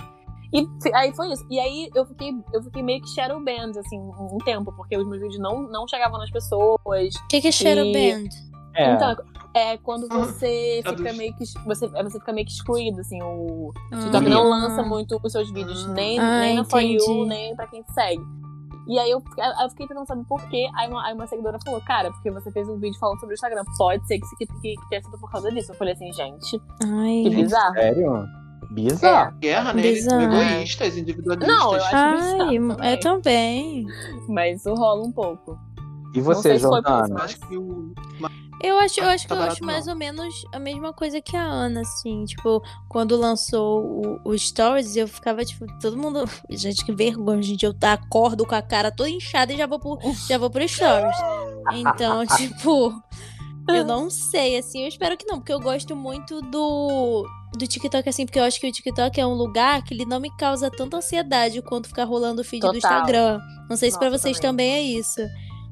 E aí foi isso. E aí eu fiquei, eu fiquei meio que shadow band, assim, um um tempo, porque os meus vídeos não, não chegavam nas pessoas. O que, que é Shadow E- Band? É. Então, é quando você É fica meio que. Você, é, você fica meio que excluído, assim. O Ah. TikTok não lança muito os seus vídeos, nem, Ah, nem na For You, nem pra quem te segue. E aí eu, eu fiquei tentando saber por quê. Aí uma, aí uma seguidora falou, cara, porque você fez um vídeo falando sobre o Instagram. Pode ser que, que, que, que tenha sido por causa disso. Eu falei assim, gente, Ai. que bizarro. Sério? Bizarro. Guerra, né? Bizarro. Egoístas, individualistas. Não, eu acho Ai, bizarro também. eu também. Mas isso rola um pouco. E você, Jordana? Acho que o. Eu acho, eu acho que Tá eu acho mais ou menos a mesma coisa que a Ana, assim. Tipo, quando lançou o, o Stories, eu ficava, tipo, todo mundo. <laughs> Gente, que vergonha, gente. Eu acordo com a cara toda inchada e já vou pro, já vou pro Stories. Então, <laughs> tipo. Eu não sei, assim, eu espero que não, porque eu gosto muito do, do TikTok, assim, porque eu acho que o TikTok é um lugar que ele não me causa tanta ansiedade quanto ficar rolando o feed do Total. Instagram. Não sei se pra Nossa, vocês também. também é isso.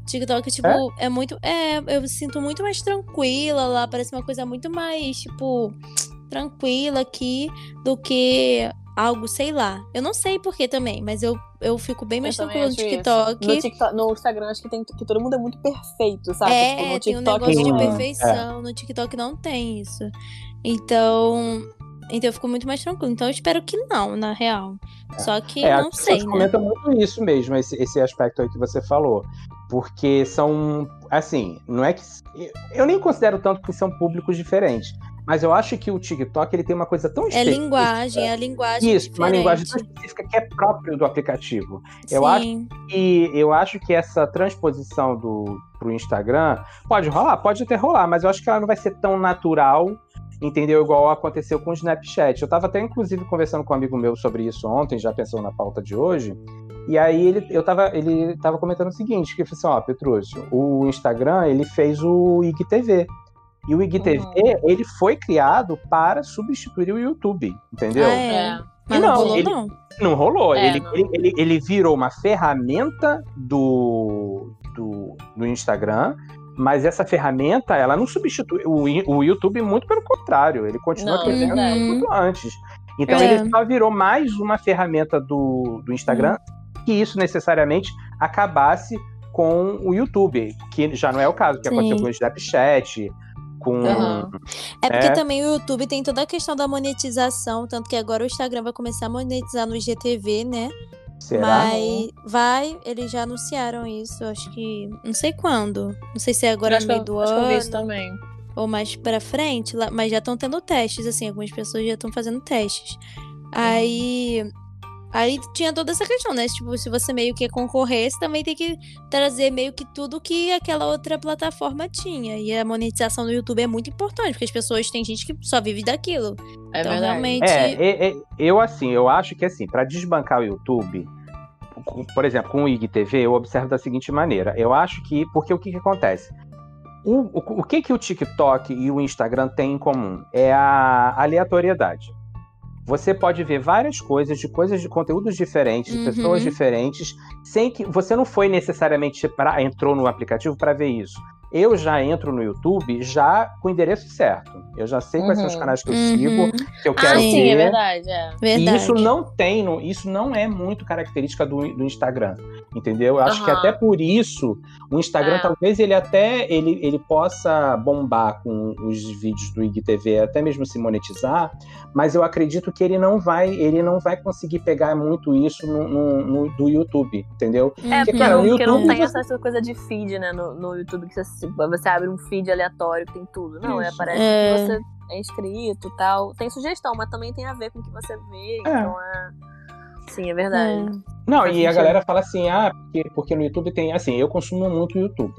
TikTok, tipo, é? muito. É, eu me sinto muito mais tranquila lá. Parece uma coisa muito mais, tipo, tranquila aqui do que algo, sei lá. Eu não sei porquê também, mas eu, eu fico bem mais tranquila no. TikTok. No, TikTok, no Instagram, acho que, tem, que todo mundo é muito perfeito, sabe? É, tipo, no tem um TikTok negócio de não- perfeição. No TikTok não tem isso. Então. Então eu fico muito mais tranquila. Então eu espero que não, na real. Só que É, não sei, né? comentam muito isso mesmo, esse, esse aspecto aí que você falou. Porque são, assim, não é que... Eu nem considero tanto que são públicos diferentes. Mas eu acho que o TikTok, ele tem uma coisa tão É específica. linguagem, é a linguagem Isso, uma diferente. linguagem tão específica que é próprio do aplicativo. Eu acho Sim. E eu acho que essa transposição do pro Instagram pode rolar, pode até rolar, mas eu acho que ela não vai ser tão natural, entendeu? Igual aconteceu com o Snapchat. Eu tava até, inclusive, conversando com um amigo meu sobre isso ontem, já pensou na pauta de hoje. E aí ele, eu tava, ele tava comentando o seguinte, que ele falou assim, ó, Petrúcio, o Instagram, ele fez o IGTV. E o IGTV, Uhum. ele foi criado para substituir o YouTube, entendeu? Ah, é. É. Mas Não, não, rolou, ele- não. Não rolou. É, ele, não. Ele, ele, ele virou uma ferramenta do, do, do Instagram, mas essa ferramenta, ela não substitui o, o YouTube, muito pelo contrário. Ele continua Não, crescendo verdade. muito antes. Então É. ele só virou mais uma ferramenta do, do Instagram, que isso necessariamente acabasse com o YouTube, que já não é o caso, que Sim. aconteceu com o Snapchat, com. Aham. É porque É. também o YouTube tem toda a questão da monetização, tanto que agora o Instagram vai começar a monetizar no IGTV, né? Será? Mas vai, eles já anunciaram isso, acho que. Não sei quando. Não sei se é agora acho no meio eu- do acho que eu vi ano isso também. ou mais pra frente, mas já estão tendo testes, assim, algumas pessoas já estão fazendo testes. Aí. Aí tinha toda essa questão, né? Tipo, se você meio que concorrer, você também tem que trazer meio que tudo que aquela outra plataforma tinha. E a monetização do YouTube é muito importante, porque as pessoas tem gente que só vive daquilo. É então, verdade. realmente. É, é, é, eu assim, eu acho que assim, para desbancar o YouTube, por exemplo, com o IGTV, eu observo da seguinte maneira. Eu acho que, porque o que, que acontece? O, o, o que, que o TikTok e o Instagram têm em comum? É a aleatoriedade. Você pode ver várias coisas, de coisas de conteúdos diferentes, de Uhum. pessoas diferentes, sem que você não foi necessariamente pra, entrou no aplicativo para ver isso. Eu já entro no YouTube já com o endereço certo. Eu já sei quais são os Uhum. canais que eu Uhum. sigo, que eu Ah, quero sim, ver. é verdade. É. Verdade. E isso não tem, isso não é muito característica do, do Instagram, entendeu? Eu acho que Aham. até por isso o Instagram É. talvez ele até ele, ele possa bombar com os vídeos do IGTV, até mesmo se monetizar, mas eu acredito que ele não vai, ele não vai conseguir pegar muito isso no, no- no- do YouTube, entendeu? É, porque, cara, não, no porque não YouTube tem você- essa coisa de feed, né? No, no YouTube, que você, você abre um feed aleatório que tem tudo. Não, é, Isso. parece É. que você é inscrito e tal. Tem sugestão, mas também tem a ver com o que você vê. É. Então é. Sim, é verdade. Não, Faz e a sentido. galera fala assim, ah, porque, porque no YouTube tem, assim, eu consumo muito o YouTube.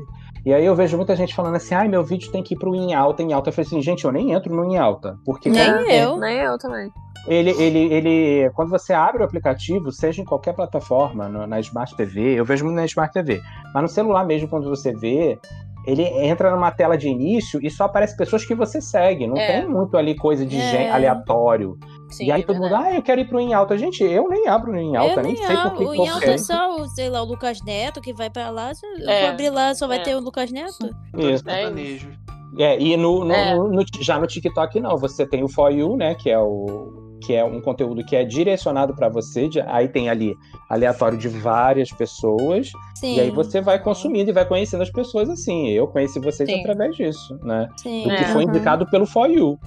E aí eu vejo muita gente falando assim, ai, meu vídeo tem que ir pro em alta, em alta. Eu falei assim, gente, eu nem entro no em alta. Porque Nem quando- eu. Nem eu também. Ele, ele, ele, quando você abre o aplicativo, seja em qualquer plataforma, no- na Smart TV, eu vejo muito na Smart TV, mas no celular mesmo, quando você vê, ele entra numa tela de início e só aparece pessoas que você segue, não É. tem muito ali coisa de É. gente aleatório. Sim, e aí é todo mundo, verdade. ah, eu quero ir pro em alta. Gente, eu nem abro no em alta, eu nem nem sei por que O que eu em alta quero. é só, o, sei lá, o Lucas Neto que vai pra lá. Se eu É. vou abrir lá, só vai É. ter o Lucas Neto? Isso. É sertanejo. É, e no, no- É. no- no- já no TikTok não, você tem o For You, né, que é o que é um conteúdo que é direcionado para você, aí tem ali aleatório de várias pessoas, Sim. e aí você vai consumindo e vai conhecendo as pessoas assim. Eu conheci vocês Sim. através disso, né? Sim. Do que É. foi aham. indicado pelo For You.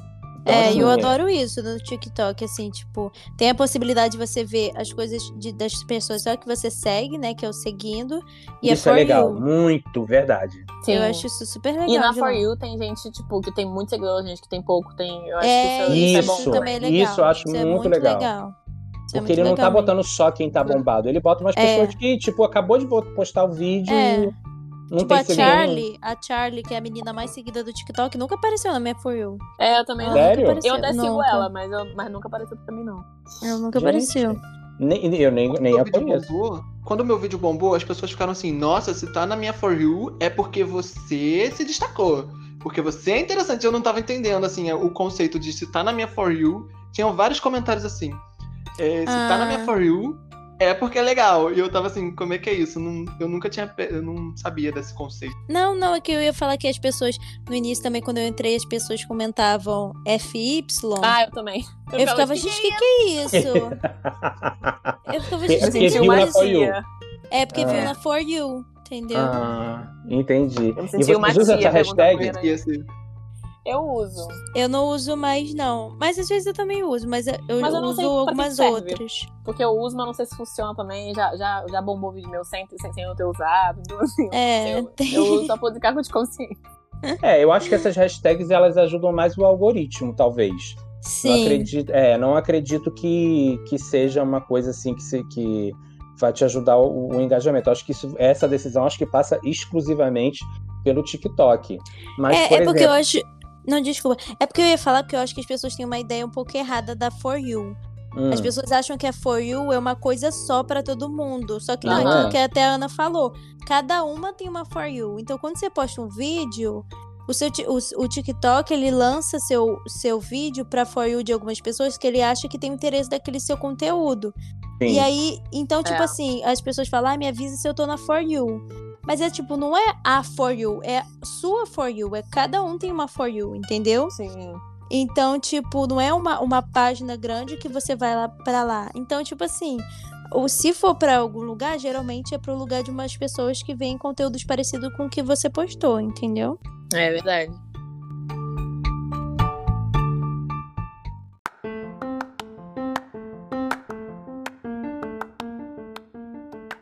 É, eu adoro isso no TikTok, assim, tipo, tem a possibilidade de você ver as coisas de- das pessoas só que você segue, né, que é o seguindo, e Isso é é legal, You. muito verdade. Sim. Eu acho isso super legal. E na For. You tem gente, tipo, que tem muito seguidor, gente que tem pouco, tem. Eu acho É, que isso, Isso, isso é bom. também é legal. isso eu acho Isso é muito legal. Isso é Porque muito ele não tá legal botando só quem tá bombado, ele bota umas É. pessoas que, tipo, acabou de postar o vídeo É. e não Tipo, a. Charlie, a Charlie, que é a menina mais seguida do TikTok, nunca apareceu na minha For You. É, eu também não. Sério? Eu até sigo Nunca. ela, mas, eu, mas nunca apareceu pra mim, não. Ela nunca Gente, apareceu. Nem, eu nem, nem a Quando o vídeo conheço. bombou, quando o meu vídeo bombou, as pessoas ficaram assim: Nossa, se tá na minha For You é porque você se destacou. Porque você é interessante. Eu não tava entendendo, assim, o conceito de se tá na minha For You. Tinham vários comentários assim: é, Se tá na minha Ah. For You é porque é legal. E eu tava assim: Como é que é isso? Não- eu nunca tinha. Eu não sabia desse conceito. Não, não, é que eu ia falar que as pessoas, no início também, quando eu entrei, as pessoas comentavam FY. Ah, eu também. eu ficava, tipo, gente, o que, que é isso? Eu ficava, gente, Eu senti uma tia. É porque Ah. viu na For You, entendeu? Ah, entendi. Eu me E senti uma vocês usam tia essa hashtag? E assim, Eu uso. Eu não uso mais, não. Mas às vezes eu também uso, mas eu, Mas eu não uso sei pra que algumas serve. outras. Porque eu uso, mas não sei se funciona também. Já, já, já bombou vídeo meu sem, sem, sem eu ter usado. Então, <laughs> assim, É, eu, tem- eu uso só por cargo de consciência. <laughs> É, eu acho que essas hashtags elas ajudam mais o algoritmo, talvez. Não Sim. acredito, é, não acredito que, que seja uma coisa assim que, se, que vai te ajudar o, o engajamento. Eu acho que isso, essa decisão acho que passa exclusivamente pelo TikTok. Mas, É, por é porque eu exemplo, acho. Não, desculpa. É porque eu ia falar porque eu acho que as pessoas têm uma ideia um pouco errada da For You. hum, As pessoas acham que a For You é uma coisa só pra todo mundo. Só que não, Não é aquilo é. que até a Ana falou. Cada uma tem uma For You. Então, quando você posta um vídeo, o, seu, o, o TikTok ele lança seu, seu vídeo pra For You de algumas pessoas que ele acha que tem interesse daquele seu conteúdo. sim. E aí, então, tipo É. assim, as pessoas falam, ah, me avisa se eu tô na For You. Mas é tipo, não é a For You, é sua For You. É cada um tem uma For You, entendeu? Sim. Então, tipo, não é uma, uma página grande que você vai lá pra lá. Então, tipo assim, ou se for pra algum lugar, geralmente é pro lugar de umas pessoas que veem conteúdos parecidos com o que você postou, entendeu? É verdade.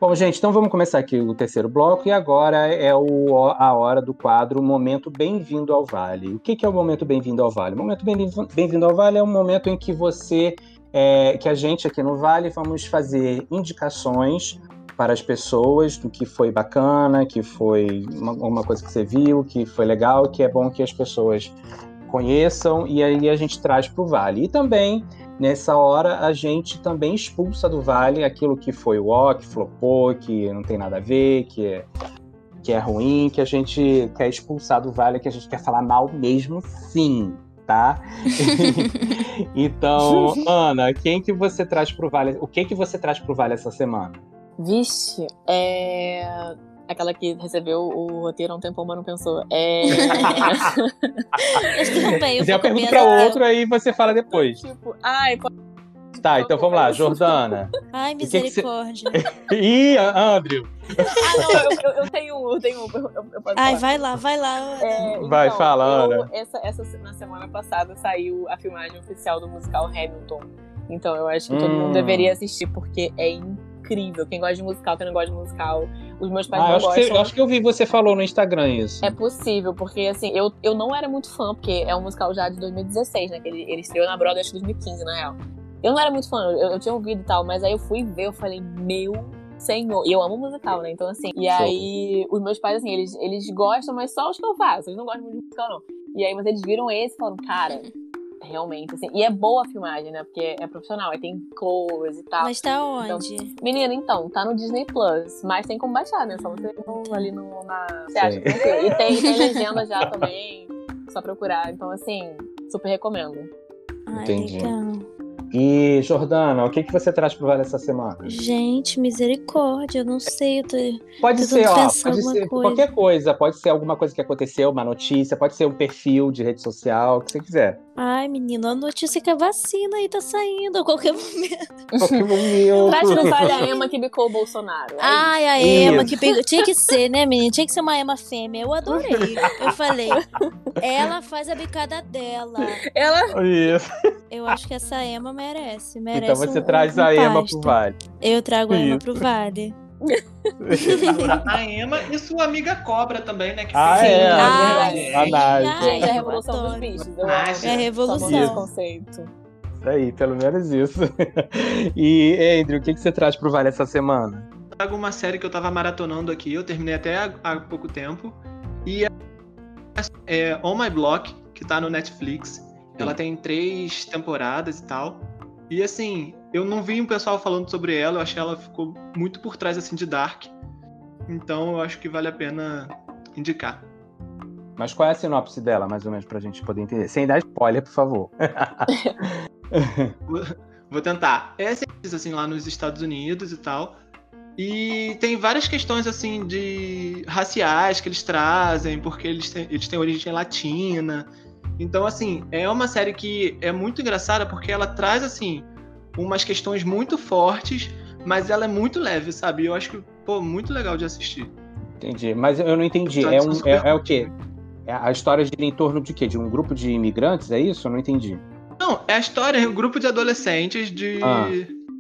Bom, gente, então vamos começar aqui o terceiro bloco e agora é o, a hora do quadro Momento Bem-vindo ao Vale. O que, que é o Momento Bem-vindo ao Vale? O Momento Bem-vindo ao Vale é um momento em que você, é, que a gente aqui no Vale vamos fazer indicações para as pessoas do que foi bacana, que foi uma coisa que você viu, que foi legal, que é bom que as pessoas conheçam e aí a gente traz para o Vale. E também Nessa hora, a gente também expulsa do vale aquilo que foi o ó, que flopou, que não tem nada a ver, que é, que é ruim, que a gente quer expulsar do vale, que a gente quer falar mal mesmo, sim, tá? <laughs> então, Ana, quem que você traz pro vale? O que que você traz pro vale essa semana? Vixe, é. Aquela que recebeu o roteiro há um tempão, mas não pensou. É. <laughs> Eu pergunto para essa- outro, aí você fala depois. tipo, ai, pode... Tá, então vamos lá, Jordana. <laughs> Ai, que que você- misericórdia. <laughs> Ih, Andrew, ah, não, eu, eu, eu tenho um, eu tenho um. Eu, eu posso Ai, falar. vai lá, vai lá. É, Vai, então, fala, eu- Ana. Essa, essa, na semana passada saiu a filmagem oficial do musical Hamilton. Então eu acho que todo Hum. mundo deveria assistir, porque é incrível. Quem gosta de musical, quem não gosta de musical. Os meus pais ah, não acho, que gostam. você, eu acho que eu vi você falou no Instagram isso. É possível, porque assim, eu, eu não era muito fã, porque é um musical já de 2016, né? Que ele, ele estreou na Broadway acho que 2015, na real. Eu não era muito fã, eu, eu tinha ouvido e tal, mas aí eu fui ver, eu falei, meu senhor. E eu amo musical, né? Então, assim. E aí, os meus pais, assim, eles, eles gostam, mas só os que eu faço. Eles não gostam muito de musical, não. E aí, mas eles viram esse e falaram, cara, realmente, assim. E é boa a filmagem, né? Porque é profissional, aí tem cores e tal. Mas tá Então, onde? Menina, então, tá no Disney Plus, mas tem como baixar, né? Só você ir no- ali no, na. Você acha que tem. E tem, tem legenda já também. Só procurar. Então, assim, super recomendo. Ai, Entendi. legal. E, Jordana, o que, que você traz pro Vale essa semana? Gente, misericórdia, eu não sei. Eu tô... Pode tô ser, ó, pode ser coisa. qualquer coisa. Pode ser alguma coisa que aconteceu, uma notícia, pode ser um perfil de rede social, o que você quiser. Ai, menino, a notícia é que a vacina aí tá saindo a qualquer momento. <laughs> Qualquer momento. Traz não fale a Ema que bicou o Bolsonaro. É Ai, a. Ema que pegou. Tinha que ser, né, menina? <laughs> Tinha que ser uma Ema fêmea. Eu adorei. Eu falei, ela faz a bicada dela. Ela Isso. Eu acho que essa Ema merece. merece Então você um- traz um a Ema pro Vale. Eu trago a Ema pro Vale. <laughs> Agora, a Emma e sua amiga Cobra também, né? Que Ah, fez- é. Ai, A Nath. ai, Gente, é a revolução dos bichos. Eu Ah, amo. é a revolução. Esse conceito. Isso aí, pelo menos isso. <laughs> E, Andrew, o que, que você traz pro Vale essa semana? trago uma série que eu tava maratonando aqui, eu terminei até há, há pouco tempo. E é, é On My Block, que tá no Netflix. Ela tem três temporadas e tal. E assim, eu não vi um pessoal falando sobre ela, eu achei ela ficou muito por trás assim de Dark. Então eu acho que vale a pena indicar. Mas qual é a sinopse dela, mais ou menos, pra gente poder entender? Sem dar spoiler, por favor. <laughs> Vou tentar. É assim, lá nos Estados Unidos e tal. E tem várias questões assim de raciais que eles trazem, porque eles têm, eles têm origem latina. Então, assim, é uma série que é muito engraçada porque ela traz assim umas questões muito fortes, mas ela é muito leve, sabe? Eu acho que, pô, muito legal de assistir. Entendi. Mas eu não entendi. É, um, é, é o quê? É a história gira em torno de quê? De um grupo de imigrantes, é isso? Eu não entendi. Não, é a história, é um grupo de adolescentes de. Ah.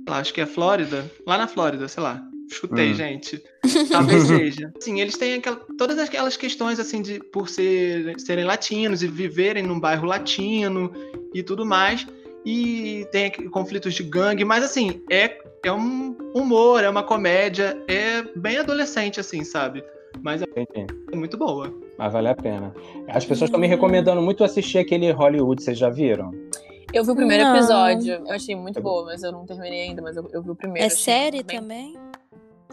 lá, acho que é Flórida. Lá na Flórida, sei lá. Chutei, Hum. gente. <laughs> Talvez seja. Sim, eles têm aquela- todas aquelas questões, assim, de por ser, serem latinos e viverem num bairro latino e tudo mais. E tem conflitos de gangue, mas assim, é, é um humor, é uma comédia, é bem adolescente, assim, sabe? Mas Entendi. é muito boa. Mas vale a pena. As pessoas estão me recomendando muito assistir aquele Hollywood, vocês já viram? Eu vi o primeiro Não. episódio. Eu achei muito boa, mas eu não terminei ainda, mas eu, eu vi o primeiro. É série bem- também?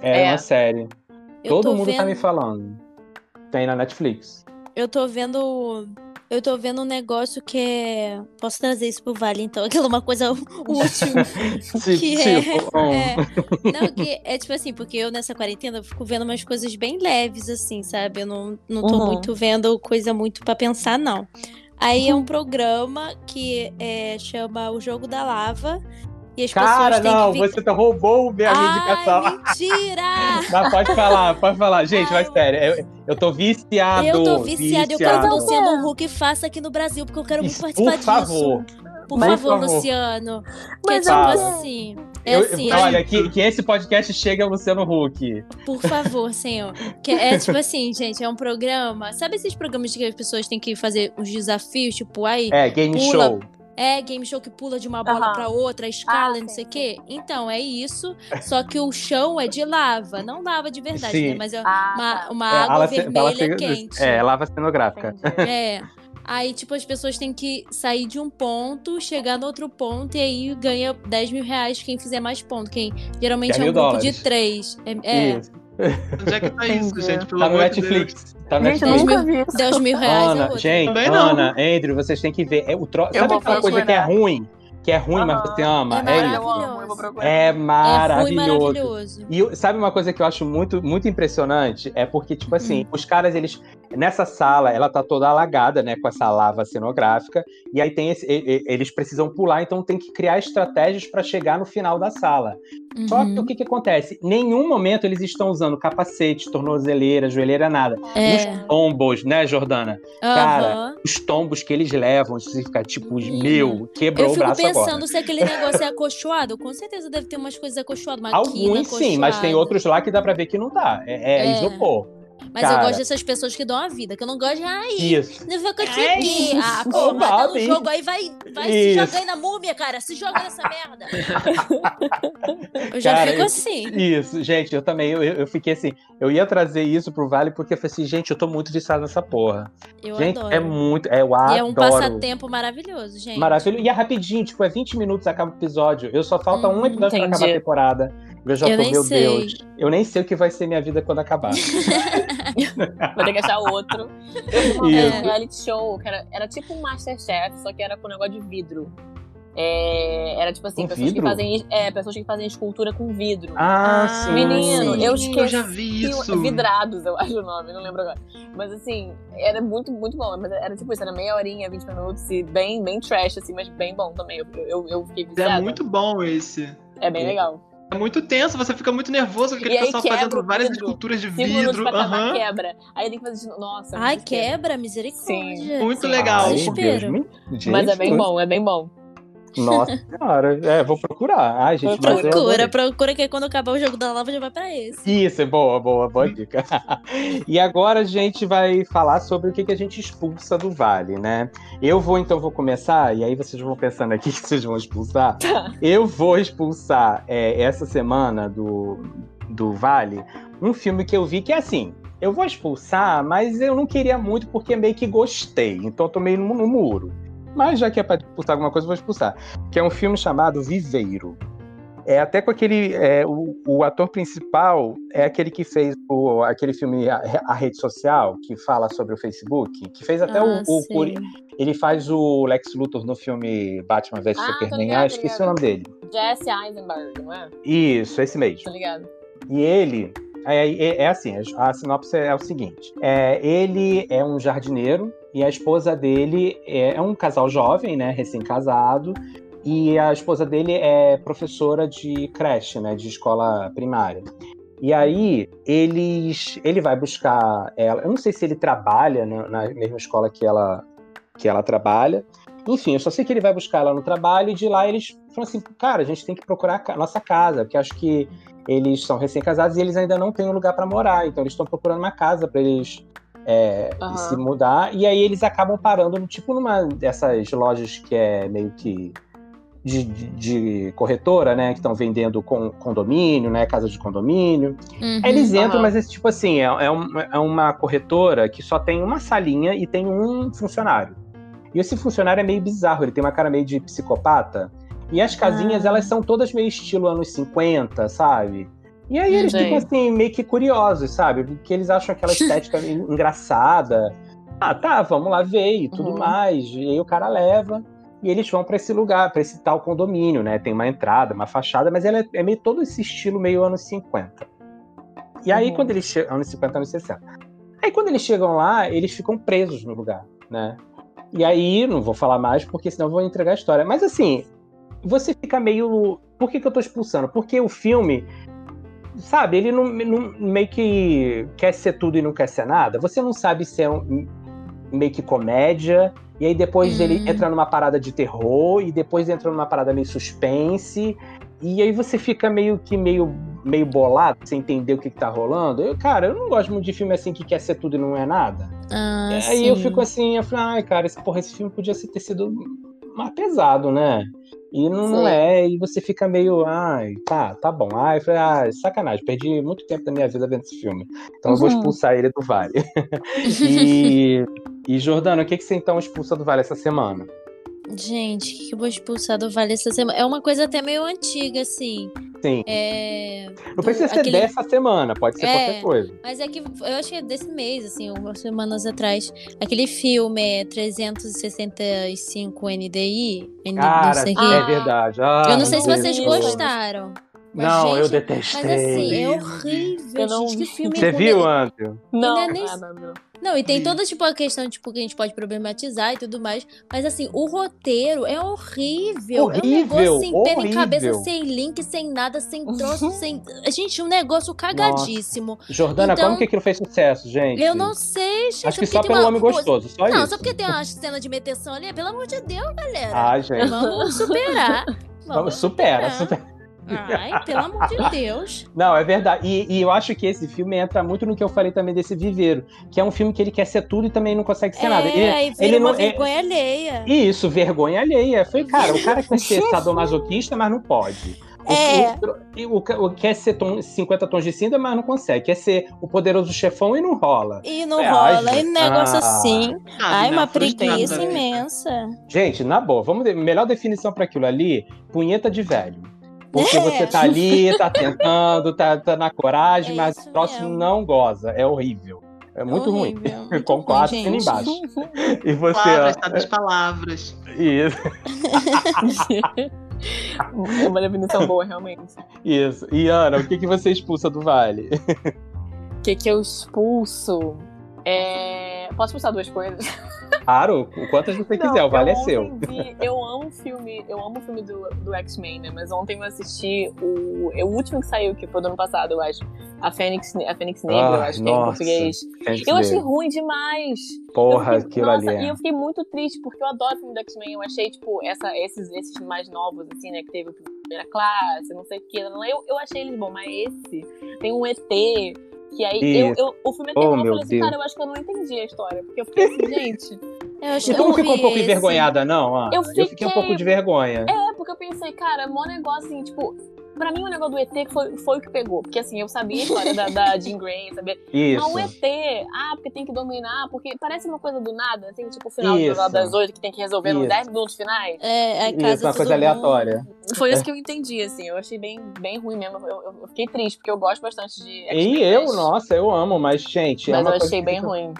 É, É. uma série. Eu Todo mundo vendo, tá me falando. Tem na Netflix. Eu tô vendo. Eu tô vendo um negócio que é. Posso trazer isso pro Vale, então? <laughs> Aquela uma coisa útil. Tipo, <laughs> que é, tipo, um- é. Não, que é tipo assim, porque eu nessa quarentena eu fico vendo umas coisas bem leves, assim, sabe? Eu não, não tô Uhum. muito vendo coisa muito pra pensar, não. Aí é um programa que é, chama O Jogo da Lava. E as Cara, pessoas têm não, que você tá roubou minha indicação. Ai, mentira! <laughs> Mas pode falar, pode falar. Gente, Ai, mas sério, eu, eu tô viciado. Eu tô viciada, eu quero que o viciado. Luciano Huck faça aqui no Brasil, porque eu quero muito participar por favor. disso. Por favor, favor. Luciano. Que é Mas tipo eu- assim. É Eu- assim, olha, que, que esse podcast chegue ao Luciano Huck. por favor, senhor. Que é tipo assim, gente, é um programa. Sabe esses programas que as pessoas têm que fazer os desafios, tipo, aí, É, game Pula. show. É game show que pula de uma bola Aham. pra outra, escala, Ah, não sei o quê? Então, é isso. Só que o chão é de lava. Não lava de verdade, né? Mas é Ah, uma, tá. uma É, água vermelha lava ce- quente. É, lava cenográfica. Entendi. É. Aí, tipo, as pessoas têm que sair de um ponto, chegar no outro ponto, e aí ganha 10 mil reais quem fizer mais pontos. Quem geralmente é é um grupo dólares. de três. É, é Isso. Onde é que tá isso, gente? Pelo Tá no amor de Deus. Tá Gente, eu Netflix. nunca vi isso. 10 mil reais é Ana, gente, Também não. Ana, Andrew, vocês têm que ver. É o tro... Sabe aquela coisa que é ruim? Que é ruim, mas Aham. você ama? É É, maravilhoso. isso. Eu amo, eu vou procurar. É É maravilhoso. maravilhoso. E sabe uma coisa que eu acho muito, muito impressionante? É porque, tipo assim, Hum. os caras, eles. Nessa sala, ela tá toda alagada, né? Com essa lava cenográfica. E aí tem esse, eles precisam pular, então tem que criar estratégias para chegar no final da sala. Só que Uhum. o que, que acontece? Nenhum momento eles estão usando capacete, tornozeleira, joelheira, nada. É. Os tombos, né, Jordana? cara, Aham. Os tombos que eles levam, você fica tipo, Menina, meu, quebrou Eu o fico braço pensando agora. se aquele negócio é acolchoado. Com certeza deve ter umas coisas acolchoadas. Quina Alguns sim, mas tem outros lá que dá pra ver que não dá. É, é É. isopor. Mas eu cara. gosto dessas pessoas que dão a vida, que eu não gosto de. Ai, Isso. não eu te Ai, vi. Ah, pô, mata no jogo aí, vai, vai se jogar aí na múmia, cara. Se joga nessa merda. <laughs> eu já Cara, fico eu- assim. Isso, gente, eu também, eu, eu fiquei assim, eu ia trazer isso pro Vale porque eu falei assim, gente, eu tô muito viciado nessa porra. Eu gente, adoro. é muito, é, eu E adoro. é um passatempo maravilhoso, gente. Maravilhoso. E é rapidinho, tipo, é 20 minutos acaba o episódio. Eu só falta um Uhum, episódio pra acabar a entendi. temporada. Eu já Eu tô, nem meu sei. Deus. Eu nem sei o que vai ser minha vida quando acabar. <laughs> Vou ter que achar outro. Eu um reality show, que era, era tipo um Masterchef, só que era com negócio de vidro. É, era tipo assim, Com pessoas que, fazem, é, pessoas que fazem escultura com vidro. Ah, Ah, sim. Menino, sim. eu Eu esqueci. já vi isso. Vidrados, eu acho o nome, não lembro agora. Mas assim, era muito, muito bom. Mas era tipo isso, era meia horinha, 20 minutos, e bem, bem trash, assim, mas bem bom também. Eu, eu, eu fiquei viciada. É muito bom esse. É bem É. legal. É muito tenso, você fica muito nervoso com aquele E pessoal fazendo várias vidro. esculturas de Cinco vidro. pra acabar, aham. quebra. Aí tem que fazer de novo. Nossa, Ai, muito quebra, misericórdia. Muito Sim. legal. Ai. Deus Mas é bem bom, é bem bom. Nossa <laughs> senhora. É, vou procurar. Ai, gente, Procura, adorei. procura que quando acabar o jogo da lava já vai pra esse. Isso, é boa, boa, boa <laughs> dica. e agora a gente vai falar sobre o que, que a gente expulsa do Vale, né? Eu vou, então, vou começar, e aí vocês vão pensando aqui <laughs> que vocês vão expulsar. Tá. Eu vou expulsar é, essa semana do, do Vale um filme que eu vi que é assim. Eu vou expulsar, mas eu não queria muito porque meio que gostei. Então eu tô meio no, no muro. Mas já que é pra expulsar alguma coisa, eu vou expulsar. Que é um filme chamado Viveiro. É até com aquele. é, o, o ator principal é aquele que fez o, aquele filme a, a Rede Social, que fala sobre o Facebook, que fez até Ah, o, o Ele faz o Lex Luthor no filme Batman vs Ah, Superman. Ah, esqueci o nome dele. Jesse Eisenberg, não é? Isso, esse mesmo. Tô ligado. E ele. É, é- é assim, a sinopse é o seguinte: é, ele é um jardineiro e a esposa dele é, é um casal jovem, né, recém-casado, e a esposa dele é professora de creche, né, de escola primária. E aí eles, ele vai buscar ela. Eu não sei se ele trabalha na, na mesma escola que ela que ela trabalha. Enfim, eu só sei que ele vai buscar ela no trabalho e de lá eles falam assim, cara, a gente tem que procurar a nossa casa, porque acho que eles são recém-casados e eles ainda não têm um lugar para morar, então eles estão procurando uma casa para eles é, Aham. se mudar. E aí eles acabam parando, tipo numa dessas lojas que é meio que de, de- de corretora, né, que estão vendendo com, condomínio, né, casa de condomínio. Uhum. Aí eles entram, Aham. mas esse tipo assim, é, é um- é uma corretora que só tem uma salinha e tem um funcionário. E esse funcionário é meio bizarro, ele tem uma cara meio de psicopata. E as casinhas, Ah. elas são todas meio estilo anos 50, sabe? E aí eles ficam assim, meio que curiosos, sabe? Porque eles acham aquela <laughs> estética engraçada. Ah, tá, vamos lá ver e tudo Uhum. mais. E aí o cara leva e eles vão para esse lugar, para esse tal condomínio, né? Tem uma entrada, uma fachada, mas ela é, é meio todo esse estilo meio anos 50. E aí Uhum. quando eles chegam, anos 50, anos 60. Aí quando eles chegam lá, eles ficam presos no lugar, né? E aí, não vou falar mais, porque senão eu vou entregar a história. Mas assim, você fica meio. Por que, que eu tô expulsando? Porque o filme, sabe, ele não, não- meio que quer ser tudo e não quer ser nada. Você não sabe se é um, meio que comédia, e aí depois Hum. ele entra numa parada de terror, e depois entra numa parada meio suspense, e aí você fica meio que meio, meio bolado, sem entender o que, que tá rolando. Eu, cara, eu não gosto muito de filme assim que quer ser tudo e não é nada. Ah, Aí sim. eu fico assim, eu falo, ai, cara, esse, porra, esse filme podia ter sido mais pesado, né? E não, é, e você fica meio, ai, tá, tá bom. Ai, eu falei, ah, sacanagem, perdi muito tempo da minha vida vendo esse filme. Então eu vou Uhum. expulsar ele do Vale. <laughs> e, e, Jordana, o que, que você então expulsa do Vale essa semana? Gente, o que que eu vou expulsar do Vale essa semana? É uma coisa até meio antiga, assim. Sim. É... Não precisa ser aquele- dessa semana, pode ser É. qualquer coisa. Mas é que eu acho que é desse mês, assim, umas semanas atrás. Aquele filme é 365 NDI. NDI não Cara, sei o é. Ah. verdade. Ah, eu não sei se vocês gostaram. Mas, Não, eu gente, detestei. Mas assim, é horrível, Eu não gente. Que filme Você viu, Andrew? Não, Não é nem- ah, não, não. Não, e tem toda, tipo, a questão, tipo, que a gente pode problematizar e tudo mais. Mas, assim, o roteiro é horrível. é um Horrível, negócio sem pé nem horrível. cabeça, sem link, sem nada, sem troço, sem... <laughs> Gente, um negócio cagadíssimo. Jordana, Então- como que aquilo fez sucesso, gente? Eu não sei, gente. Acho que só pelo uma- homem gostoso, só Não, isso. só porque tem uma cena de meteção ali, pelo amor de Deus, galera. Ah, gente. Vamos superar. <laughs> Vamos, supera, superar. supera. Ai, pelo amor de Deus. Não, é verdade. E, e eu acho que esse filme entra muito no que eu falei também desse Viveiro, que é um filme que ele quer ser tudo e também não consegue ser nada. É, Ele, vira ele uma não é- vergonha alheia. Isso, vergonha alheia. Foi, cara, o cara quer ser sadomasoquista, mas não pode. O, É. o, o, o- quer ser tom, 50 tons de cinza, mas não consegue. Quer ser o poderoso chefão e não rola. E não É, rola, ai, e negócio ah. assim. Ah, Ai, não, uma preguiça imensa. Gente, na boa, vamos melhor definição para aquilo ali, punheta de velho. Porque É. você tá ali, tá <laughs> tentando, tá, tá na coragem, É mas o próximo mesmo. não goza. É horrível. É muito ruim. Horrível, <laughs> muito Com quatro ruim, assina embaixo. E você. Palavras, tá das palavras. <laughs> Isso, é uma definição boa, realmente. isso. E Ana, o que, que você expulsa do Vale? O que, que eu expulso? É... Posso expulsar duas coisas? <laughs> Claro, o quantas você Não, quiser, o Vale eu é seu. vi- eu amo filme, eu amo o filme do, do X-Men, né? Mas ontem eu assisti o, é o último que saiu, que foi do ano passado, eu acho. A Fênix, a Fênix Negra, eu Ai, acho que é em nossa. português. Gente, Eu achei ver. ruim demais. Porra, eu fiquei, aquilo nossa, ali E é. eu fiquei muito triste, porque eu adoro filme do X-Men. Eu achei, tipo, essa, esses, esses mais novos, assim, né? Que teve o primeira classe, não sei o que. Eu, eu achei eles bom, mas esse tem um ET. Que aí, eu, eu, o filme Oh, terminou, eu meu falei assim, Deus. cara, eu acho que eu não entendi a história. Porque eu fiquei assim, <laughs> gente. Eu achei E tu não ficou um pouco esse. envergonhada, não? Ana? Eu fiquei um fiquei- pouco de vergonha. É, porque eu pensei, cara, mó negócio assim, tipo. Pra mim, o negócio do ET foi, foi o que pegou. Porque assim, eu sabia a história da, da Jean Grey, sabia? Isso. Mas o ET, ah, porque tem que dominar, porque parece uma coisa do nada, assim, tipo o final do Isso. Jornal das Oito que tem que resolver nos Isso. 10 minutos finais. É, Isso, casa uma de coisa aleatória. Foi isso que eu entendi, assim. Eu achei bem, bem ruim mesmo. Eu, eu- fiquei triste, porque eu gosto bastante de. E eu, nossa, eu amo, mas, gente, é Mas uma eu achei que bem fica- ruim.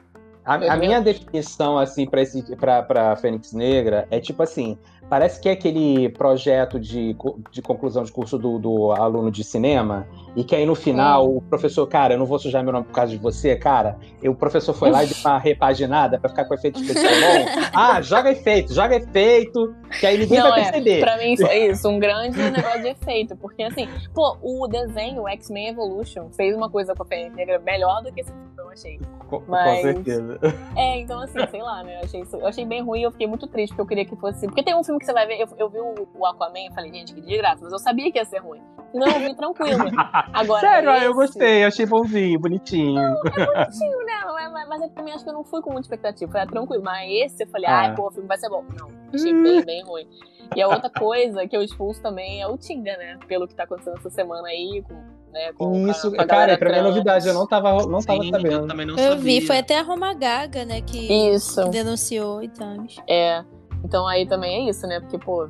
A, a minha definição, assim, pra, esse, pra, pra Fênix Negra é tipo assim: parece que é aquele projeto de, de conclusão de curso do, do aluno de cinema, e que aí no final o professor, cara, eu não vou sujar meu nome por causa de você, cara. E o professor foi lá e deu uma repaginada pra ficar com efeito especial bom. <laughs> Ah, joga efeito, joga efeito, que aí ninguém Não, vai é, perceber. Pra mim foi isso, um grande negócio de efeito. Porque assim, pô, o desenho, o X-Men Evolution, fez uma coisa com a Fênix Negra melhor do que esse filme, eu achei. Com, com mas- certeza. É, então assim, sei lá, né? Eu achei, isso- eu achei bem ruim e eu fiquei muito triste, porque eu queria que fosse. Porque tem um filme que você vai ver, eu, eu vi o, o Aquaman e falei, gente, que de graça, mas eu sabia que ia ser ruim. Então eu vi tranquilo. <laughs> Agora, Sério, eu esse- gostei, achei bonzinho, bonitinho. bonitinho, né? Mas, mas, mas eu também acho que eu não fui com muita expectativa. Foi ah, tranquilo. Mas esse eu falei, Ah. ai, pô, o filme vai ser bom. Não, achei bem, bem ruim. E a outra coisa que eu expulso também é o Tinder, né? Pelo que tá acontecendo essa semana aí, com, né, com, a- Isso, com a cara, pra mim é novidade, eu não tava, não tava Sim, sabendo. eu também não Eu sabia. vi, foi até a Roma Gaga, né, que Isso. denunciou e tal. É. Então aí também é isso, né? Porque, pô.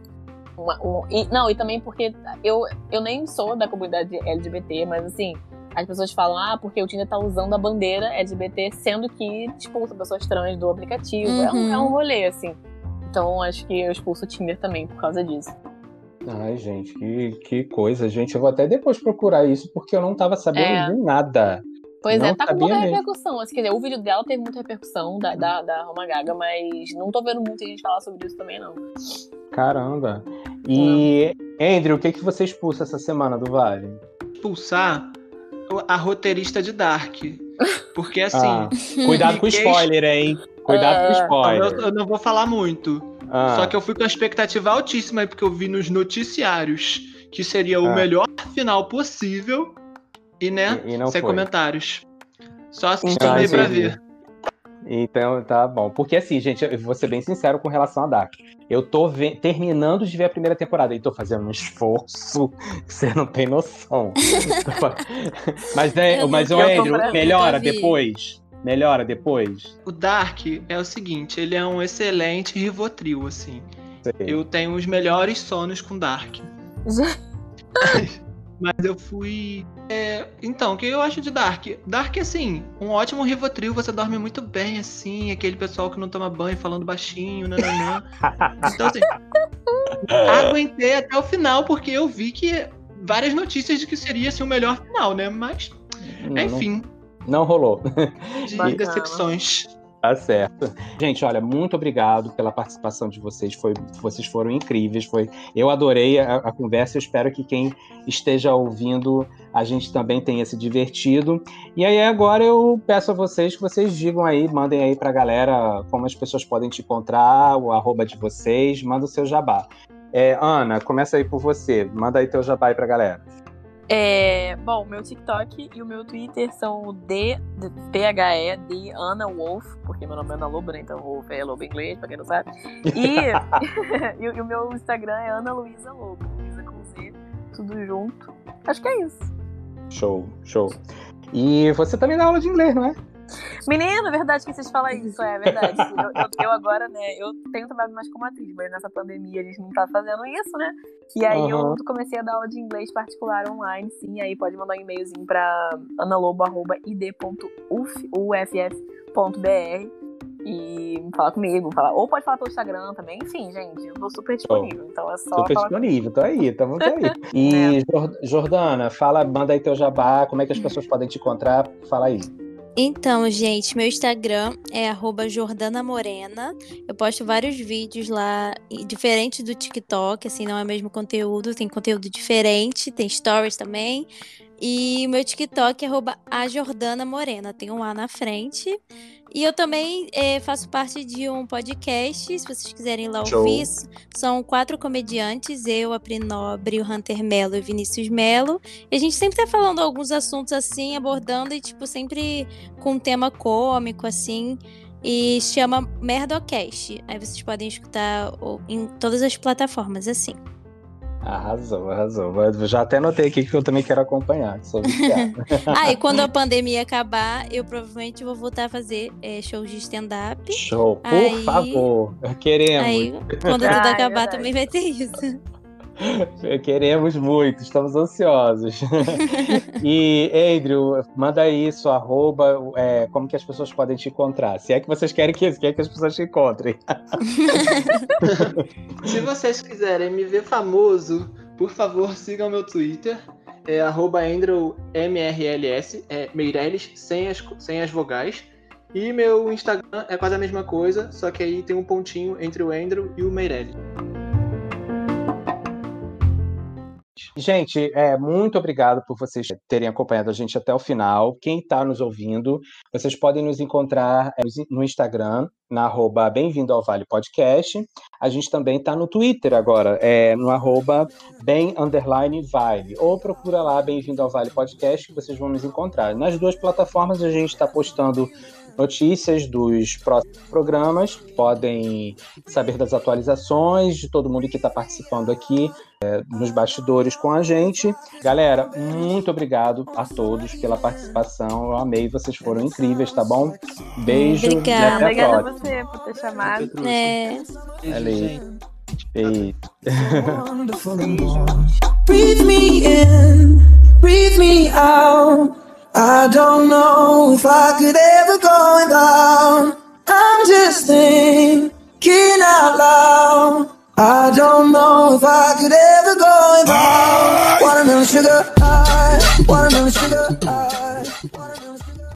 uma- um- e, não, e também porque eu, eu nem sou da comunidade LGBT, mas assim, as pessoas falam, ah, porque o Tinder tá usando a bandeira LGBT, sendo que expulsa pessoas trans do aplicativo. É, um, Uhum. é um rolê, assim. Então acho que eu expulso o Tinder também por causa disso. Ai, gente, que, que coisa, gente. Eu vou até depois procurar isso, porque eu não tava sabendo É. de nada. Pois Não é, tá com mesmo. repercussão. Assim, quer dizer, o vídeo dela teve muita repercussão da, da, da Roma Gaga, mas não tô vendo muita gente falar sobre isso também, não. Caramba. E, Andrew, o que, que você expulsa essa semana do Vale? Expulsar a roteirista de Dark. Porque <laughs> assim, Ah, cuidado com o spoiler, hein? Cuidado com o É, spoiler. eu, eu não vou falar muito. Ah, Só que eu fui com a expectativa altíssima porque eu vi nos noticiários que seria o Ah. melhor final possível. E, né, E- e não sem foi. comentários. Só assistindo Ah, aí pra entendi. ver. Então, tá bom. Porque assim, gente, eu vou ser bem sincero com relação a Dark. Eu tô terminando de ver a primeira temporada e tô fazendo um esforço <laughs> que você não tem noção. <laughs> mas, é, Eu mas o Andrew, melhora depois. Melhora depois. O Dark é o seguinte, ele é um excelente Rivotril, assim. Sei. Eu tenho os melhores sonos com Dark. <laughs> Mas eu fui. é, Então, o que eu acho de Dark? Dark, assim, um ótimo Rivotril, você dorme muito bem, assim, aquele pessoal que não toma banho falando baixinho, nananã. <laughs> Então, assim, aguentei até o final, porque eu vi que várias notícias de que seria assim, o melhor final, né? Mas, Não, enfim, não rolou. de Bacana. decepções. Tá certo. Gente, olha, muito obrigado pela participação de vocês. Foi, vocês foram incríveis. Foi, eu adorei a, a conversa. Eu espero que quem esteja ouvindo a gente também tenha se divertido. E aí agora eu peço a vocês que vocês digam aí, mandem aí pra galera como as pessoas podem te encontrar, o arroba de vocês, manda o seu jabá. É, Ana, começa aí por você. Manda aí teu jabá aí pra galera. É, bom, meu TikTok e o meu Twitter são o D, D- THE, de Ana Wolf, porque meu nome é Ana Lobo, né? Então Wolf é Lobo em inglês, pra quem não sabe. E, <laughs> e, e o meu Instagram é Ana Luísa Lobo, Luísa com Z, tudo junto. Acho que é isso. Show, show. E você também dá aula de inglês, não é? Menino, é verdade que vocês falam isso, é verdade. Eu, eu, eu, agora, né, eu tenho trabalhado mais como atriz, mas nessa pandemia a gente não tá fazendo isso, né? E aí uhum. eu comecei a dar aula de inglês particular online, sim, aí pode mandar um e-mailzinho pra analobo.id.uff.br e falar comigo, falar, ou pode falar pelo Instagram também, enfim, gente, eu tô super disponível, oh, então é só Super disponível, tô aí, tamo aí. <laughs> E é. Jordana, fala, manda aí teu jabá, como é que as pessoas podem te encontrar, fala aí. Então, gente, meu Instagram é @jordanamorena. Eu posto vários vídeos lá diferentes do TikTok, assim, não é o mesmo conteúdo, tem conteúdo diferente, tem stories também. E meu TikTok é a Jordana Morena, tem um A na frente. E eu também é, faço parte de um podcast, se vocês quiserem lá Show. ouvir. São quatro comediantes, eu, a Pri Nobre, o Hunter Melo e o Vinícius Melo. E a gente sempre tá falando alguns assuntos assim, abordando, e tipo, sempre com um tema cômico, assim. E chama Merdocast. Aí vocês podem escutar em todas as plataformas, assim. Arrasou, arrasou. Já até notei aqui que eu também quero acompanhar. Sou <laughs> <laughs> ah, e quando a pandemia acabar, eu provavelmente vou voltar a fazer é, shows de stand-up. Show, por aí, favor. Queremos. Aí, quando tudo ah, acabar, é também vai ter isso. <laughs> Queremos muito, estamos ansiosos. <laughs> e, Andrew, manda aí sua arroba, é, como que as pessoas podem te encontrar. Se é que vocês querem que, quer que as pessoas te encontrem. <laughs> Se vocês quiserem me ver famoso, por favor, sigam meu Twitter. É arroba AndrewMRLS, é Meirelles, sem as, sem as vogais. E meu Instagram é quase a mesma coisa, só que aí tem um pontinho entre o Andrew e o Meirelles. Gente, é, muito obrigado por vocês terem acompanhado a gente até o final. Quem está nos ouvindo, vocês podem nos encontrar é, no Instagram, na arroba Bem-vindo ao Vale Podcast. A gente também está no Twitter agora, é, no arroba Bem Underline Vale. Ou procura lá Bem-vindo ao Vale Podcast que vocês vão nos encontrar. Nas duas plataformas a gente está postando notícias dos próximos programas, podem saber das atualizações de todo mundo que está participando aqui é, nos bastidores com a gente. Galera, muito obrigado a todos pela participação. Eu amei, vocês foram incríveis, tá bom? Beijo. Obrigada, obrigada a você por ter chamado. É. Beijo. Beijo. Breathe me in, breathe me out. I don't know if I could ever go down. I'm just thinking out loud. I don't know if I could ever go down. Watermelon sugar high, watermelon sugar high,